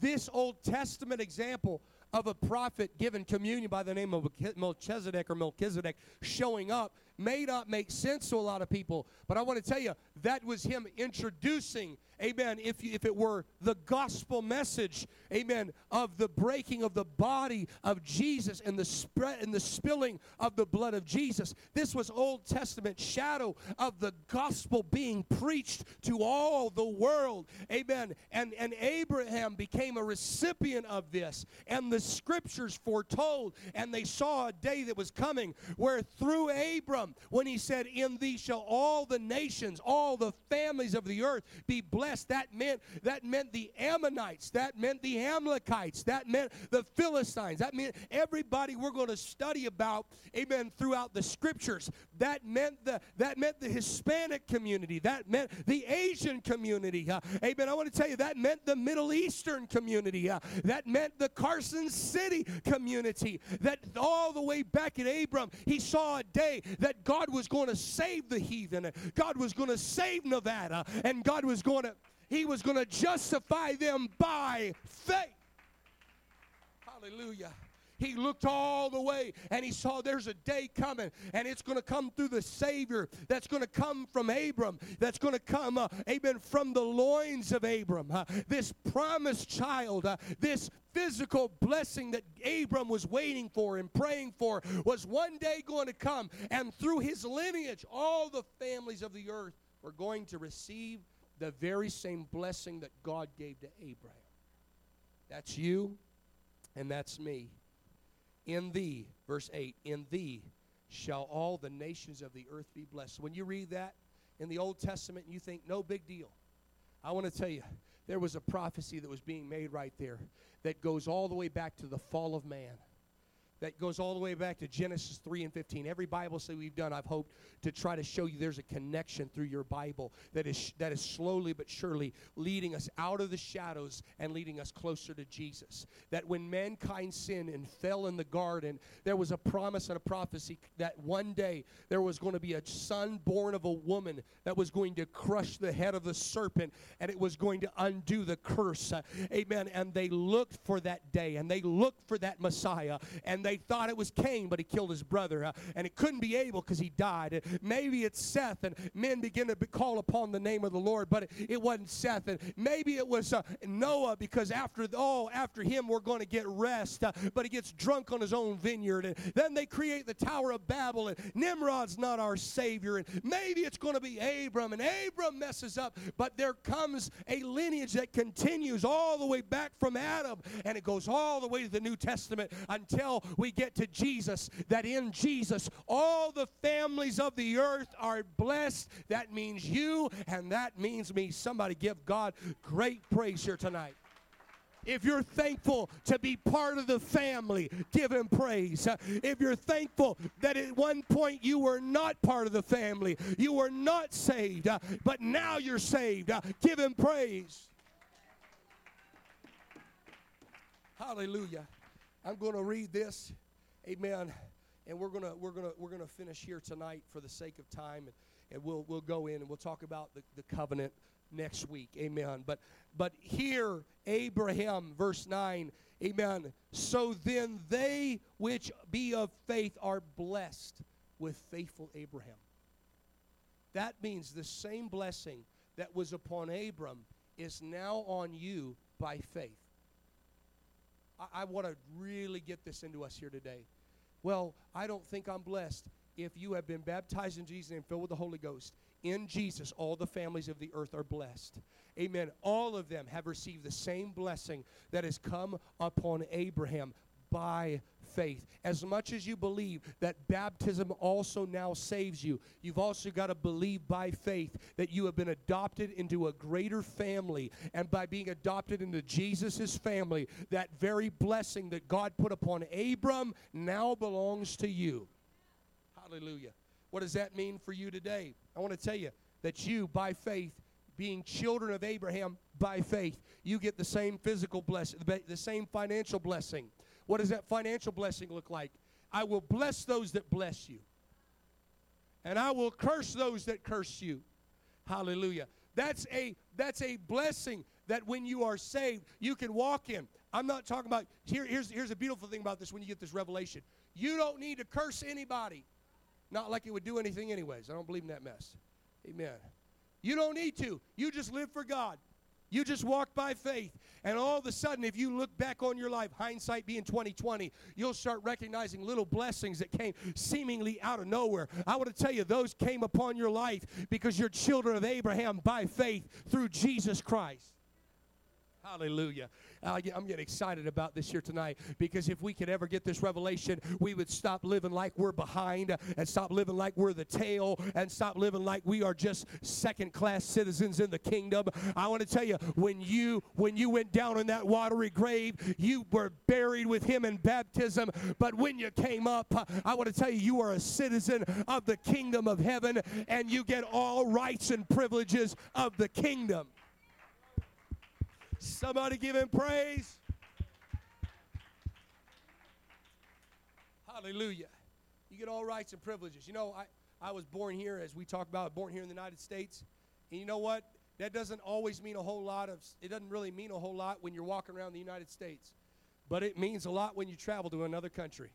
This Old Testament example of a prophet given communion by the name of Melchizedek or Melchizedek showing up may not make sense to a lot of people, but I want to tell you that was him introducing amen, if, if it were the gospel message, amen, of the breaking of the body of Jesus and the spread and the spilling of the blood of Jesus. This was Old Testament shadow of the gospel being preached to all the world. Amen. And, and Abraham became a recipient of this. And the scriptures foretold, and they saw a day that was coming where through Abram, when he said, In thee shall all the nations, all the families of the earth be blessed blessed. That meant that meant the Ammonites, that meant the Amalekites, that meant the Philistines, that meant everybody we're going to study about, amen, throughout the scriptures. That meant the that meant the Hispanic community, that meant the Asian community. Uh, amen. I want to tell you that meant the Middle Eastern community. Uh, that meant the Carson City community. That all the way back in Abram, he saw a day that God was going to save the heathen. God was going to save Nevada, and God was going to he was going to justify them by faith. Hallelujah. He looked all the way and he saw there's a day coming and it's going to come through the Savior that's going to come from Abram, that's going to come, uh, amen, from the loins of Abram. Uh, this promised child, uh, this physical blessing that Abram was waiting for and praying for was one day going to come. And through his lineage, all the families of the earth were going to receive the very same blessing that God gave to Abraham. That's you, and that's me. In thee, verse 8, in thee shall all the nations of the earth be blessed. When you read that in the Old Testament, you think, no big deal. I want to tell you, there was a prophecy that was being made right there that goes all the way back to the fall of man that goes all the way back to Genesis 3 and 15. Every Bible study we've done, I've hoped to try to show you there's a connection through your Bible that is, that is slowly but surely leading us out of the shadows and leading us closer to Jesus. That when mankind sinned and fell in the garden, there was a promise and a prophecy that one day there was going to be a son born of a woman that was going to crush the head of the serpent and it was going to undo the curse. Amen. And they looked for that day and they looked for that Messiah and they thought it was Cain, but he killed his brother. Uh, and it couldn't be Abel because he died. maybe it's Seth, and men begin to call upon the name of the Lord, but it, it wasn't Seth. And maybe it was uh, Noah because after oh, after him we're going to get rest. Uh, but he gets drunk on his own vineyard, and then they create the Tower of Babel, and Nimrod's not our Savior, and maybe it's going to be Abram, and Abram messes up, but there comes a lineage that continues all the way back from Adam, and it goes all the way to the New Testament until we get to Jesus. That in Jesus, all the families of the earth are blessed. That means you, and that means me. Somebody give God great praise here tonight. If you're thankful to be part of the family, give him praise. If you're thankful that at one point you were not part of the family, you were not saved, but now you're saved, give him praise. Hallelujah. I'm going to read this. Amen. And we're going to we're to we're to finish here tonight for the sake of time and, and we'll we'll go in and we'll talk about the, the covenant next week. Amen. But but here Abraham verse 9. Amen. So then they which be of faith are blessed with faithful Abraham. That means the same blessing that was upon Abram is now on you by faith. I, I want to really get this into us here today. Well, I don't think I'm blessed. If you have been baptized in Jesus and filled with the Holy Ghost, in Jesus, all the families of the earth are blessed. Amen. All of them have received the same blessing that has come upon Abraham by faith. As much as you believe that baptism also now saves you, you've also got to believe by faith that you have been adopted into a greater family. And by being adopted into Jesus' family, that very blessing that God put upon Abram now belongs to you. Hallelujah. What does that mean for you today? I want to tell you that you, by faith, being children of Abraham by faith, you get the same physical blessing, the same financial blessing. What does that financial blessing look like? I will bless those that bless you, and I will curse those that curse you. Hallelujah. That's a that's a blessing that when you are saved, you can walk in. I'm not talking about here, here's here's a beautiful thing about this when you get this revelation. You don't need to curse anybody. Not like it would do anything anyways. I don't believe in that mess. Amen. You don't need to. You just live for God. You just walk by faith. And all of a sudden, if you look back on your life, hindsight being 2020, you'll start recognizing little blessings that came seemingly out of nowhere. I want to tell you, those came upon your life because you're children of Abraham by faith through Jesus Christ. Hallelujah. Ah, I'm getting excited about this here tonight because if we could ever get this revelation, we would stop living like we're behind and stop living like we're the tail and stop living like we are just second class citizens in the kingdom. I want to tell you, when you when you went down in that watery grave, you were buried with him in baptism. But when you came up, I want to tell you, you are a citizen of the kingdom of heaven and you get all rights and privileges of the kingdom. Somebody give him praise. Hallelujah. You get all rights and privileges. You know, I, I was born here, as we talk about, born here in the United States. And you know what? That doesn't always mean a whole lot of, it doesn't really mean a whole lot when you're walking around the United States. But it means a lot when you travel to another country.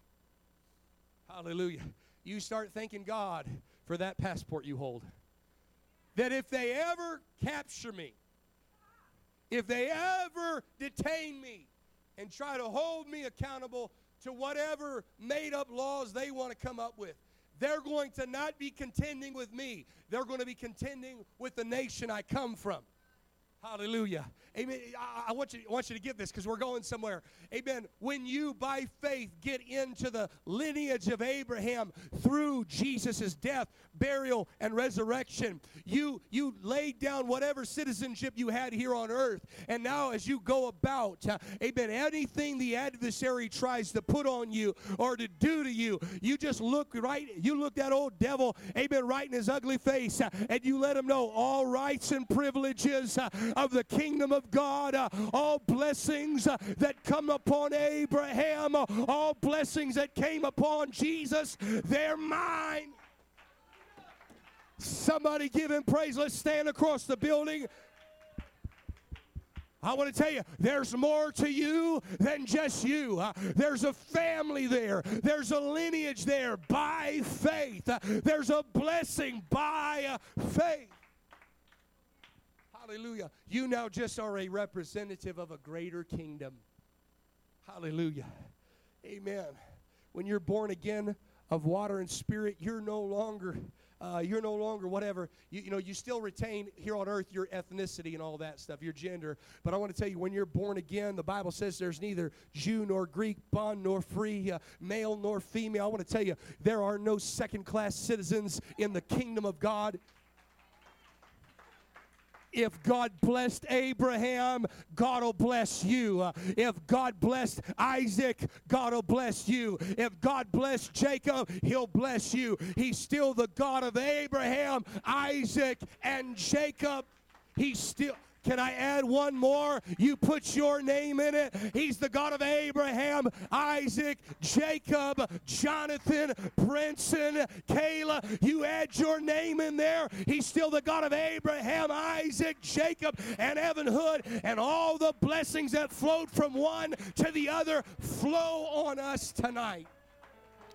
Hallelujah. You start thanking God for that passport you hold. That if they ever capture me, if they ever detain me and try to hold me accountable to whatever made up laws they want to come up with, they're going to not be contending with me. They're going to be contending with the nation I come from. Hallelujah. Amen. I, want you, I want you to get this because we're going somewhere. Amen. When you, by faith, get into the lineage of Abraham through Jesus' death, burial, and resurrection, you, you laid down whatever citizenship you had here on earth. And now, as you go about, uh, amen, anything the adversary tries to put on you or to do to you, you just look right, you look that old devil, amen, right in his ugly face, uh, and you let him know all rights and privileges. Uh, of the kingdom of God. Uh, all blessings uh, that come upon Abraham, uh, all blessings that came upon Jesus, they're mine. Somebody give him praise. Let's stand across the building. I want to tell you, there's more to you than just you. Uh, there's a family there, there's a lineage there by faith, uh, there's a blessing by uh, faith. Hallelujah. You now just are a representative of a greater kingdom. Hallelujah. Amen. When you're born again of water and spirit, you're no longer uh, you're no longer whatever. You, you know, you still retain here on earth your ethnicity and all that stuff, your gender. But I want to tell you, when you're born again, the Bible says there's neither Jew nor Greek, bond nor free, uh, male nor female. I want to tell you, there are no second class citizens in the kingdom of God. If God blessed Abraham, God will bless you. If God blessed Isaac, God will bless you. If God blessed Jacob, he'll bless you. He's still the God of Abraham, Isaac, and Jacob. He's still can I add one more? You put your name in it. He's the God of Abraham, Isaac, Jacob, Jonathan, Princeton, Kayla. You add your name in there. He's still the God of Abraham, Isaac, Jacob, and Evan Hood. And all the blessings that flowed from one to the other flow on us tonight.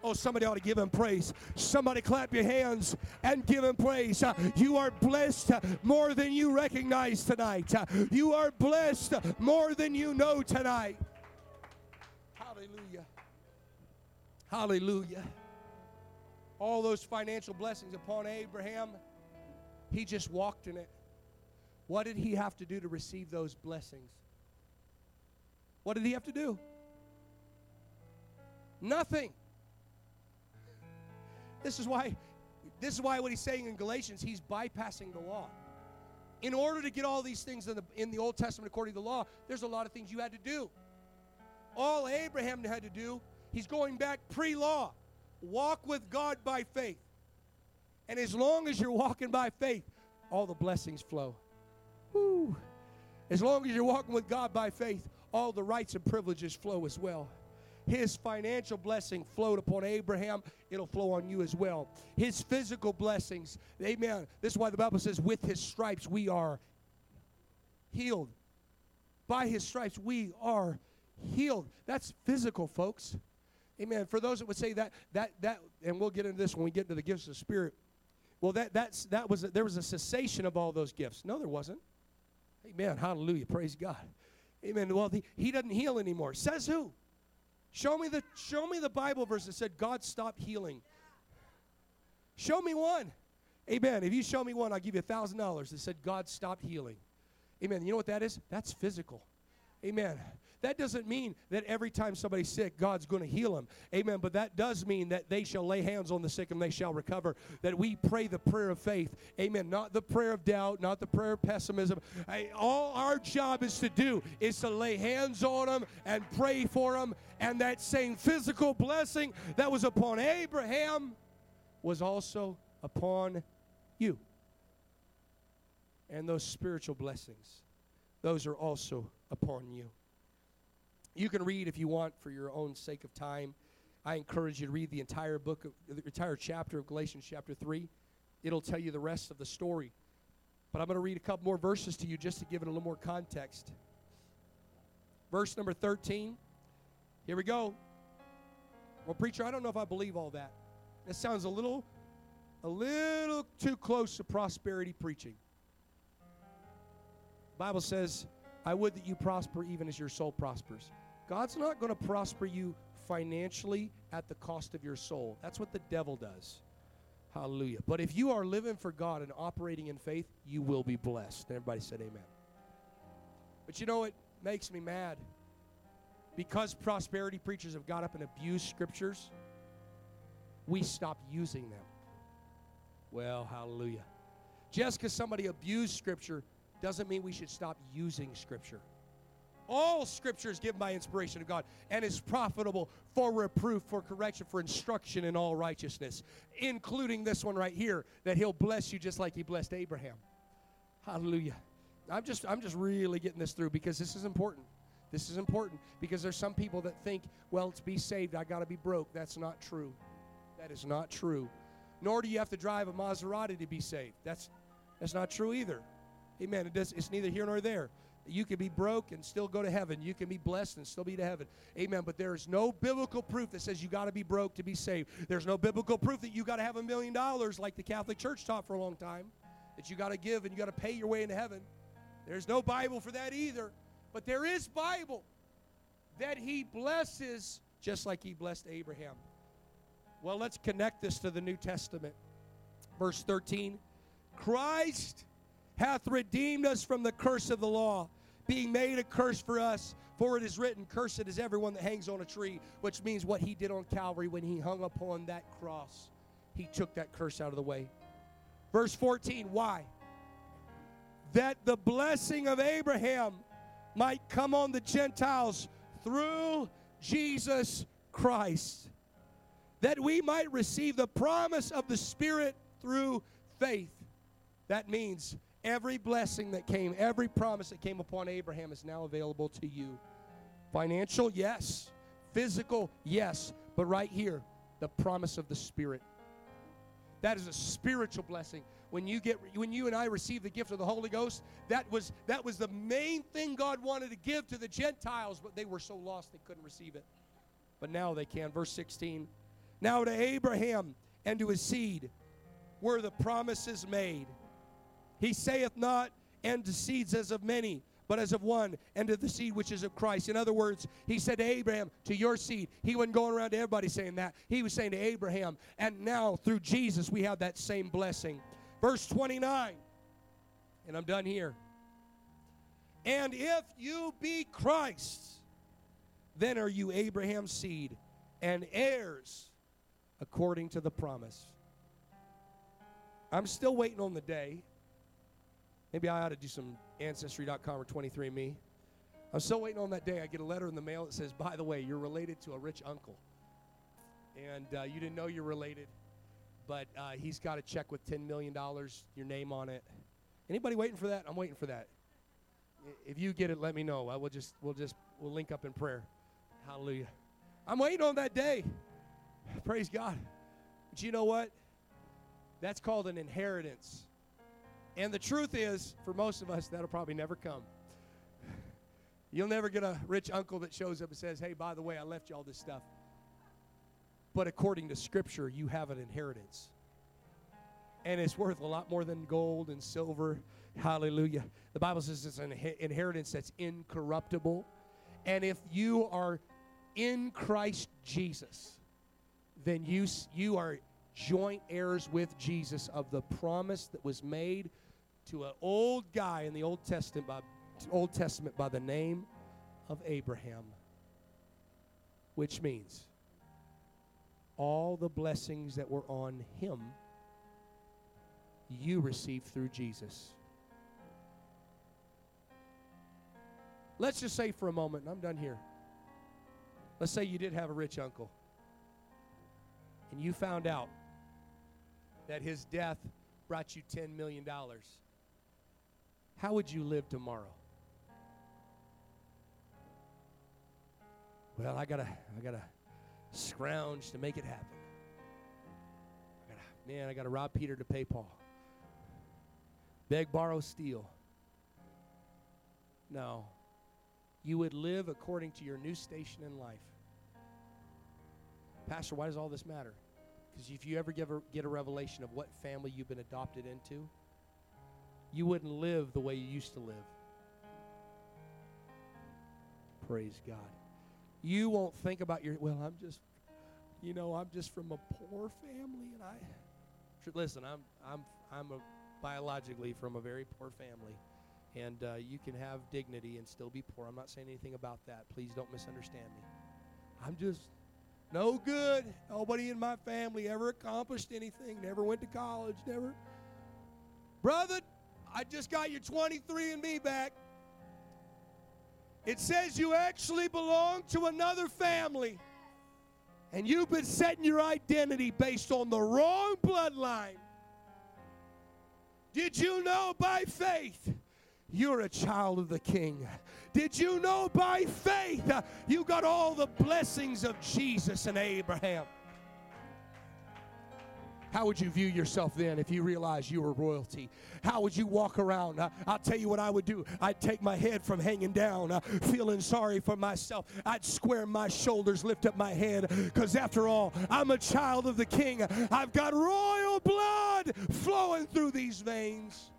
Oh, somebody ought to give him praise. Somebody clap your hands and give him praise. Uh, you are blessed more than you recognize tonight. Uh, you are blessed more than you know tonight. Hallelujah. Hallelujah. All those financial blessings upon Abraham, he just walked in it. What did he have to do to receive those blessings? What did he have to do? Nothing. This is why this is why what he's saying in Galatians, he's bypassing the law. In order to get all these things in the, in the Old Testament according to the law, there's a lot of things you had to do. All Abraham had to do, he's going back pre law. Walk with God by faith. And as long as you're walking by faith, all the blessings flow. Woo. As long as you're walking with God by faith, all the rights and privileges flow as well. His financial blessing flowed upon Abraham, it'll flow on you as well. His physical blessings, amen. This is why the Bible says, with his stripes we are healed. By his stripes we are healed. That's physical, folks. Amen. For those that would say that, that, that, and we'll get into this when we get into the gifts of the Spirit. Well, that, that's, that was, there was a cessation of all those gifts. No, there wasn't. Amen. Hallelujah. Praise God. Amen. Well, the, he doesn't heal anymore. Says who? Show me the show me the Bible verse that said God stopped healing. Show me one. Amen. If you show me one, I'll give you a thousand dollars that said God stopped healing. Amen. You know what that is? That's physical. Amen. That doesn't mean that every time somebody's sick, God's going to heal them. Amen. But that does mean that they shall lay hands on the sick and they shall recover. That we pray the prayer of faith. Amen. Not the prayer of doubt, not the prayer of pessimism. All our job is to do is to lay hands on them and pray for them. And that same physical blessing that was upon Abraham was also upon you. And those spiritual blessings, those are also upon you. You can read if you want for your own sake of time. I encourage you to read the entire book, of, the entire chapter of Galatians, chapter 3. It'll tell you the rest of the story. But I'm going to read a couple more verses to you just to give it a little more context. Verse number 13. Here we go. Well, preacher, I don't know if I believe all that. That sounds a little, a little too close to prosperity preaching. The Bible says, I would that you prosper even as your soul prospers. God's not going to prosper you financially at the cost of your soul. That's what the devil does. Hallelujah. But if you are living for God and operating in faith, you will be blessed. Everybody said amen. But you know what makes me mad? Because prosperity preachers have got up and abused scriptures, we stop using them. Well, hallelujah. Just because somebody abused scripture doesn't mean we should stop using scripture. All scripture is given by inspiration of God and is profitable for reproof, for correction, for instruction in all righteousness, including this one right here that he'll bless you just like he blessed Abraham. Hallelujah. I'm just I'm just really getting this through because this is important. This is important because there's some people that think, well, to be saved, I got to be broke. That's not true. That is not true. Nor do you have to drive a Maserati to be saved. That's that's not true either. Amen. It does, it's neither here nor there. You can be broke and still go to heaven. You can be blessed and still be to heaven. Amen. But there is no biblical proof that says you got to be broke to be saved. There's no biblical proof that you got to have a million dollars like the Catholic Church taught for a long time, that you got to give and you got to pay your way into heaven. There's no Bible for that either. But there is Bible that he blesses just like he blessed Abraham. Well, let's connect this to the New Testament. Verse 13 Christ hath redeemed us from the curse of the law, being made a curse for us. For it is written, Cursed is everyone that hangs on a tree, which means what he did on Calvary when he hung upon that cross. He took that curse out of the way. Verse 14, why? That the blessing of Abraham might come on the Gentiles through Jesus Christ, that we might receive the promise of the Spirit through faith. That means every blessing that came, every promise that came upon Abraham is now available to you. Financial, yes. Physical, yes. But right here, the promise of the Spirit. That is a spiritual blessing. When you get when you and I receive the gift of the Holy Ghost, that was that was the main thing God wanted to give to the Gentiles, but they were so lost they couldn't receive it. But now they can. Verse 16. Now to Abraham and to his seed were the promises made. He saith not, and to seeds as of many, but as of one, and to the seed which is of Christ. In other words, he said to Abraham, to your seed. He wasn't going around to everybody saying that. He was saying to Abraham, and now through Jesus we have that same blessing. Verse 29, and I'm done here. And if you be Christ, then are you Abraham's seed and heirs according to the promise. I'm still waiting on the day. Maybe I ought to do some Ancestry.com or 23andMe. I'm still waiting on that day. I get a letter in the mail that says, by the way, you're related to a rich uncle. And uh, you didn't know you're related, but uh, he's got a check with $10 million, your name on it. Anybody waiting for that? I'm waiting for that. If you get it, let me know. I will just, we'll just, we'll link up in prayer. Hallelujah. I'm waiting on that day. Praise God. But you know what? That's called an inheritance. And the truth is, for most of us, that'll probably never come. You'll never get a rich uncle that shows up and says, Hey, by the way, I left you all this stuff. But according to Scripture, you have an inheritance. And it's worth a lot more than gold and silver. Hallelujah. The Bible says it's an inheritance that's incorruptible. And if you are in Christ Jesus, then you, you are joint heirs with Jesus of the promise that was made to an old guy in the Old Testament by, Old Testament by the name of Abraham, which means all the blessings that were on him you received through Jesus. Let's just say for a moment, and I'm done here. Let's say you did have a rich uncle and you found out that his death brought you $10 million, how would you live tomorrow? Well, I gotta, I gotta scrounge to make it happen. I gotta, man, I gotta rob Peter to pay Paul. Beg, borrow, steal. No. You would live according to your new station in life. Pastor, why does all this matter? Because if you ever a, get a revelation of what family you've been adopted into, you wouldn't live the way you used to live. Praise God. You won't think about your, well, I'm just, you know, I'm just from a poor family and I, listen, I'm, I'm, I'm a, biologically from a very poor family. And uh, you can have dignity and still be poor. I'm not saying anything about that. Please don't misunderstand me. I'm just no good. Nobody in my family ever accomplished anything, never went to college, never. Brother, I just got your 23andMe back. It says you actually belong to another family. And you've been setting your identity based on the wrong bloodline. Did you know by faith you're a child of the King? Did you know by faith you got all the blessings of Jesus and Abraham? How would you view yourself then if you realized you were royalty? How would you walk around? Uh, I'll tell you what I would do. I'd take my head from hanging down, uh, feeling sorry for myself. I'd square my shoulders, lift up my head, because after all, I'm a child of the King. I've got royal blood flowing through these veins.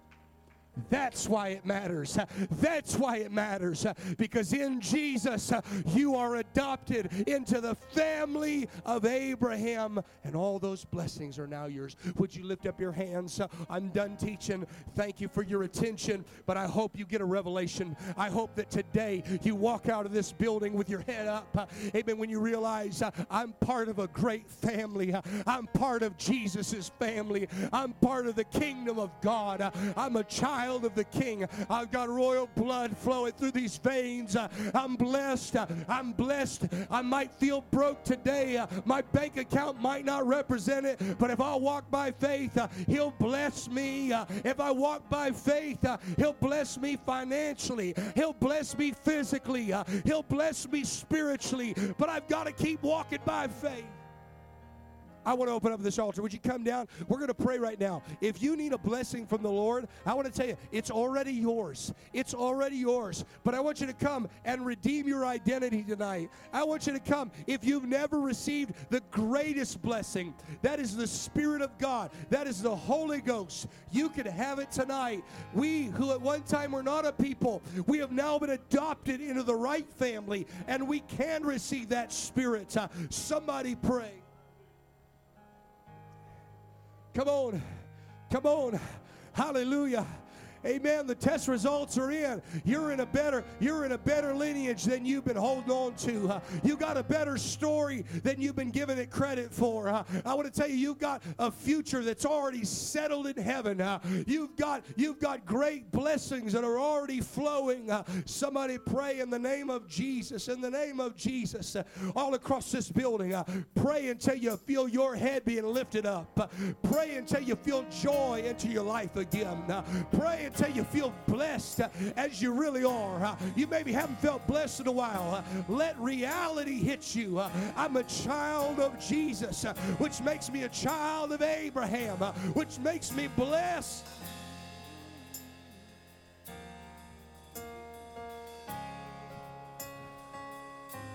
That's why it matters. That's why it matters. Because in Jesus, you are adopted into the family of Abraham, and all those blessings are now yours. Would you lift up your hands? I'm done teaching. Thank you for your attention, but I hope you get a revelation. I hope that today you walk out of this building with your head up. Amen. When you realize I'm part of a great family, I'm part of Jesus' family, I'm part of the kingdom of God, I'm a child child of the King. I've got royal blood flowing through these veins. I'm blessed. I'm blessed. I might feel broke today. My bank account might not represent it, but if I walk by faith, He'll bless me. If I walk by faith, He'll bless me financially. He'll bless me physically. He'll bless me spiritually. But I've got to keep walking by faith. I want to open up this altar. Would you come down? We're going to pray right now. If you need a blessing from the Lord, I want to tell you, it's already yours. It's already yours. But I want you to come and redeem your identity tonight. I want you to come. If you've never received the greatest blessing, that is the Spirit of God, that is the Holy Ghost, you can have it tonight. We who at one time were not a people, we have now been adopted into the right family, and we can receive that Spirit. Uh, somebody pray. Come on. Come on. Hallelujah. Amen. The test results are in. You're in a better, you're in a better lineage than you've been holding on to. Uh, you got a better story than you've been giving it credit for. Uh, I want to tell you, you've got a future that's already settled in heaven. Uh, you've got you've got great blessings that are already flowing. Somebody pray in the name of Jesus. In the name of Jesus, uh, all across this building. Pray until you feel your head being lifted up. pray until you feel joy into your life again. pray until until you feel blessed as you really are. You maybe haven't felt blessed in a while. Let reality hit you. I'm a child of Jesus, which makes me a child of Abraham, which makes me blessed.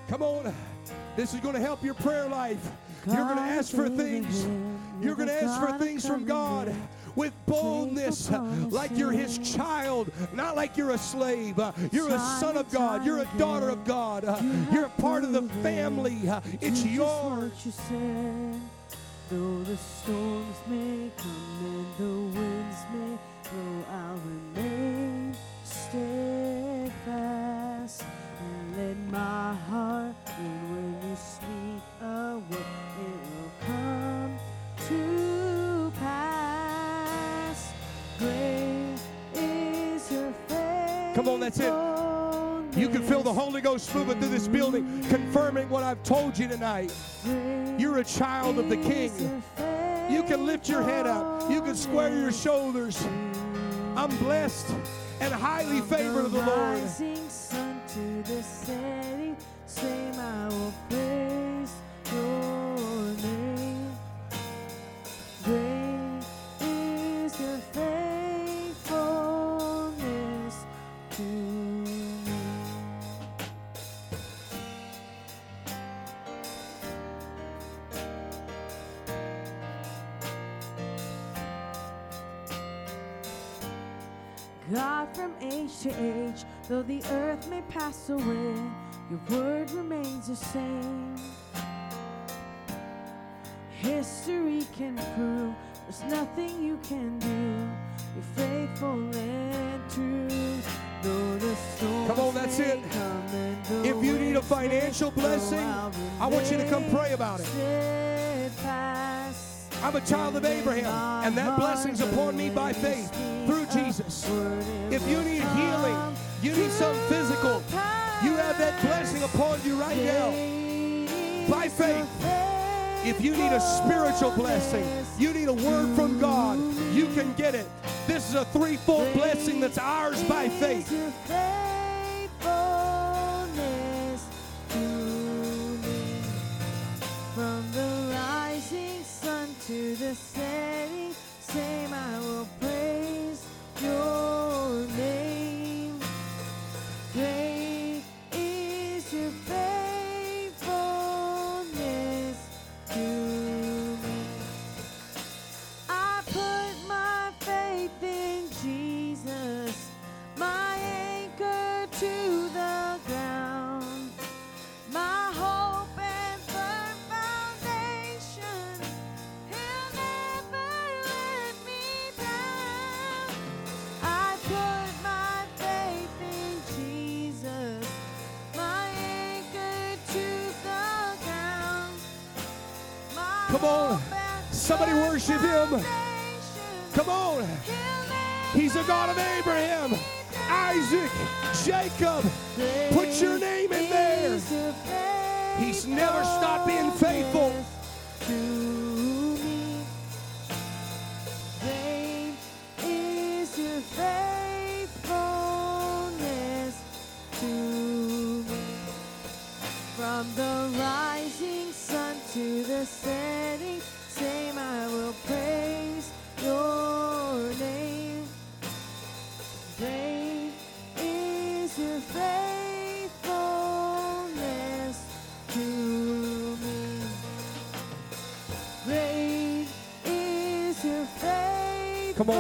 Come on. This is going to help your prayer life. You're going to ask for things. You're going to ask for things from God with boldness uh, like you're his child, not like you're a slave. Uh, you're a son of God. You're a daughter of God. Uh, you're a part of the family. It's yours. Though the storms may come and the winds may blow, I'll remain steadfast and let my heart when you speak a word, that's it. You can feel the Holy Ghost moving through this building, confirming what I've told you tonight. You're a child of the King. You can lift your head up. You can square your shoulders. I'm blessed and highly favored of the Lord. To age, though the earth may pass away, your word remains the same. History can prove there's nothing you can do. You're faithful and true. Come on, that's it. If you need a financial blessing, I want you to come pray about it. I'm a child of Abraham, and that blessing's upon me by faith through Jesus. If you need healing, you need something physical, you have that blessing upon you right now by faith. If you need a spiritual blessing, you need a word from God, you can get it. This is a threefold blessing that's ours by faith. The the same I will Come on. Somebody worship him. Come on. He's a God of Abraham, Isaac, Jacob. Put your name in there. He's never stopped being faithful.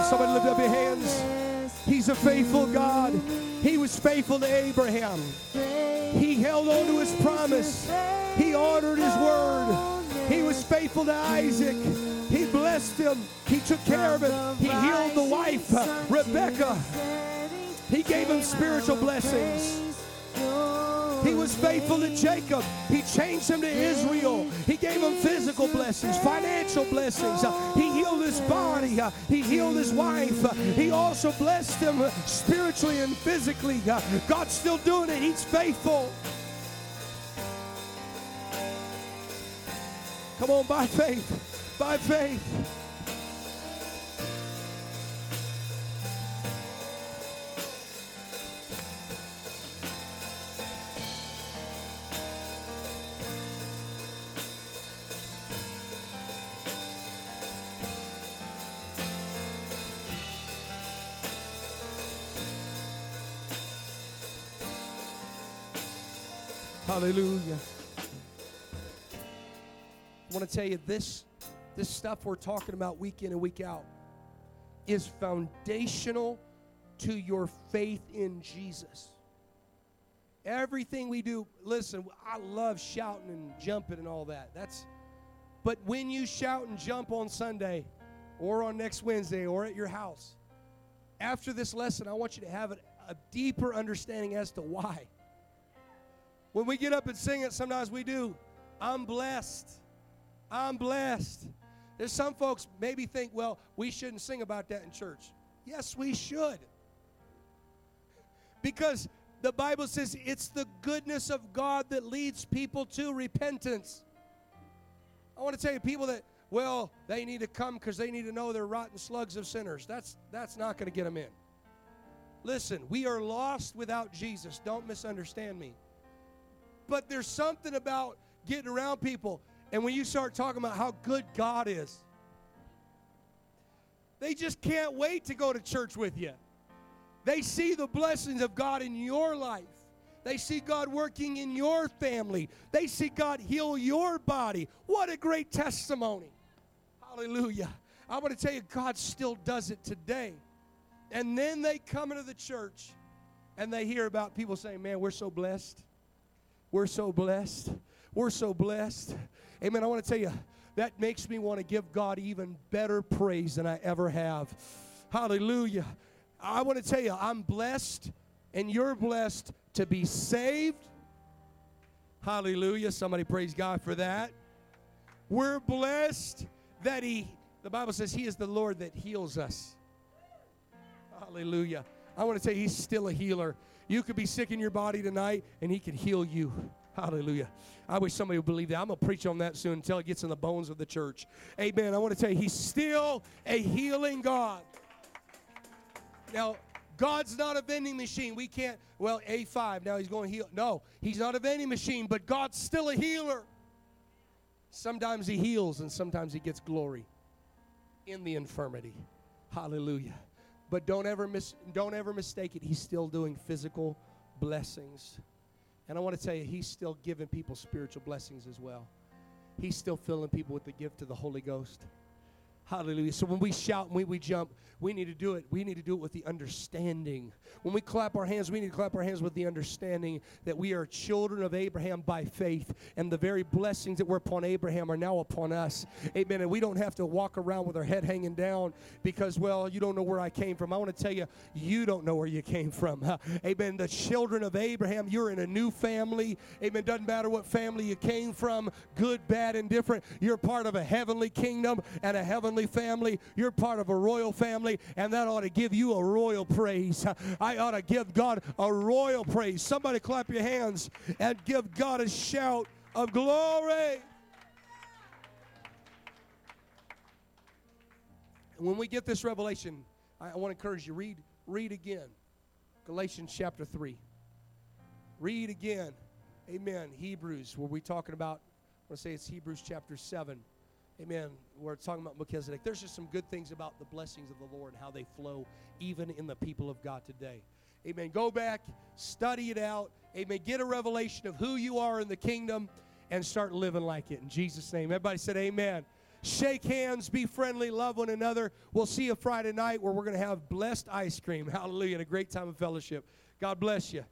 Somebody lift up your hands. He's a faithful God. He was faithful to Abraham. He held on to his promise. He honored his word. He was faithful to Isaac. He blessed him. He took care of him. He healed the wife, Rebecca. He gave him spiritual blessings. He was faithful to Jacob. He changed him to Israel. He gave him physical blessings, financial blessings. He his body. Uh, he healed his wife. Uh, he also blessed him uh, spiritually and physically. God's still doing it. He's faithful. Come on, by faith. By faith. Hallelujah. I want to tell you this this stuff we're talking about week in and week out is foundational to your faith in Jesus. Everything we do, listen, I love shouting and jumping and all that. That's but when you shout and jump on Sunday or on next Wednesday or at your house, after this lesson, I want you to have a, a deeper understanding as to why. When we get up and sing it, sometimes we do. I'm blessed. I'm blessed. There's some folks maybe think, well, we shouldn't sing about that in church. Yes, we should. Because the Bible says it's the goodness of God that leads people to repentance. I want to tell you, people that, well, they need to come because they need to know they're rotten slugs of sinners. That's, that's not going to get them in. Listen, we are lost without Jesus. Don't misunderstand me. But there's something about getting around people, and when you start talking about how good God is, they just can't wait to go to church with you. They see the blessings of God in your life. They see God working in your family. They see God heal your body. What a great testimony. Hallelujah. I want to tell you, God still does it today. And then they come into the church and they hear about people saying, Man, we're so blessed. We're so blessed. We're so blessed. Amen. I want to tell you, that makes me want to give God even better praise than I ever have. Hallelujah. I want to tell you, I'm blessed and you're blessed to be saved. Hallelujah. Somebody praise God for that. We're blessed that He, the Bible says, He is the Lord that heals us. Hallelujah. I want to you, He's still a healer. You could be sick in your body tonight, and He can heal you. Hallelujah. I wish somebody would believe that. I'm going to preach on that soon until it gets in the bones of the church. Amen. I want to tell you, He's still a healing God. Now, God's not a vending machine. We can't, well, A5, now He's going to heal. No, He's not a vending machine, but God's still a healer. Sometimes He heals, and sometimes He gets glory. in the infirmity. Hallelujah. But don't ever mis- don't ever mistake it. He's still doing physical blessings. And I want to tell you, he's still giving people spiritual blessings as well. He's still filling people with the gift of the Holy Ghost. Hallelujah. So when we shout and we, we jump, we need to do it. We need to do it with the understanding. When we clap our hands, we need to clap our hands with the understanding that we are children of Abraham by faith, and the very blessings that were upon Abraham are now upon us. Amen. And we don't have to walk around with our head hanging down because, well, you don't know where I came from. I want to tell you, you don't know where you came from. Amen. The children of Abraham, you're in a new family. Amen. Doesn't matter what family you came from, good, bad, and different. You're part of a heavenly kingdom and a heavenly family. You're part of a royal family, and that ought to give you a royal praise. I ought to give God a royal praise. Somebody clap your hands and give God a shout of glory. When we get this revelation, I, I want to encourage you read read again. Galatians chapter 3. Read again. Amen. Hebrews, where we talking about, I want to say it's Hebrews chapter 7. Amen. We're talking about Melchizedek. There's just some good things about the blessings of the Lord and how they flow even in the people of God today. Amen. Go back, study it out. Amen. Get a revelation of who you are in the kingdom and start living like it. In Jesus' name. Everybody said, Amen. Shake hands, be friendly, love one another. We'll see you Friday night where we're going to have blessed ice cream. Hallelujah. And a great time of fellowship. God bless you.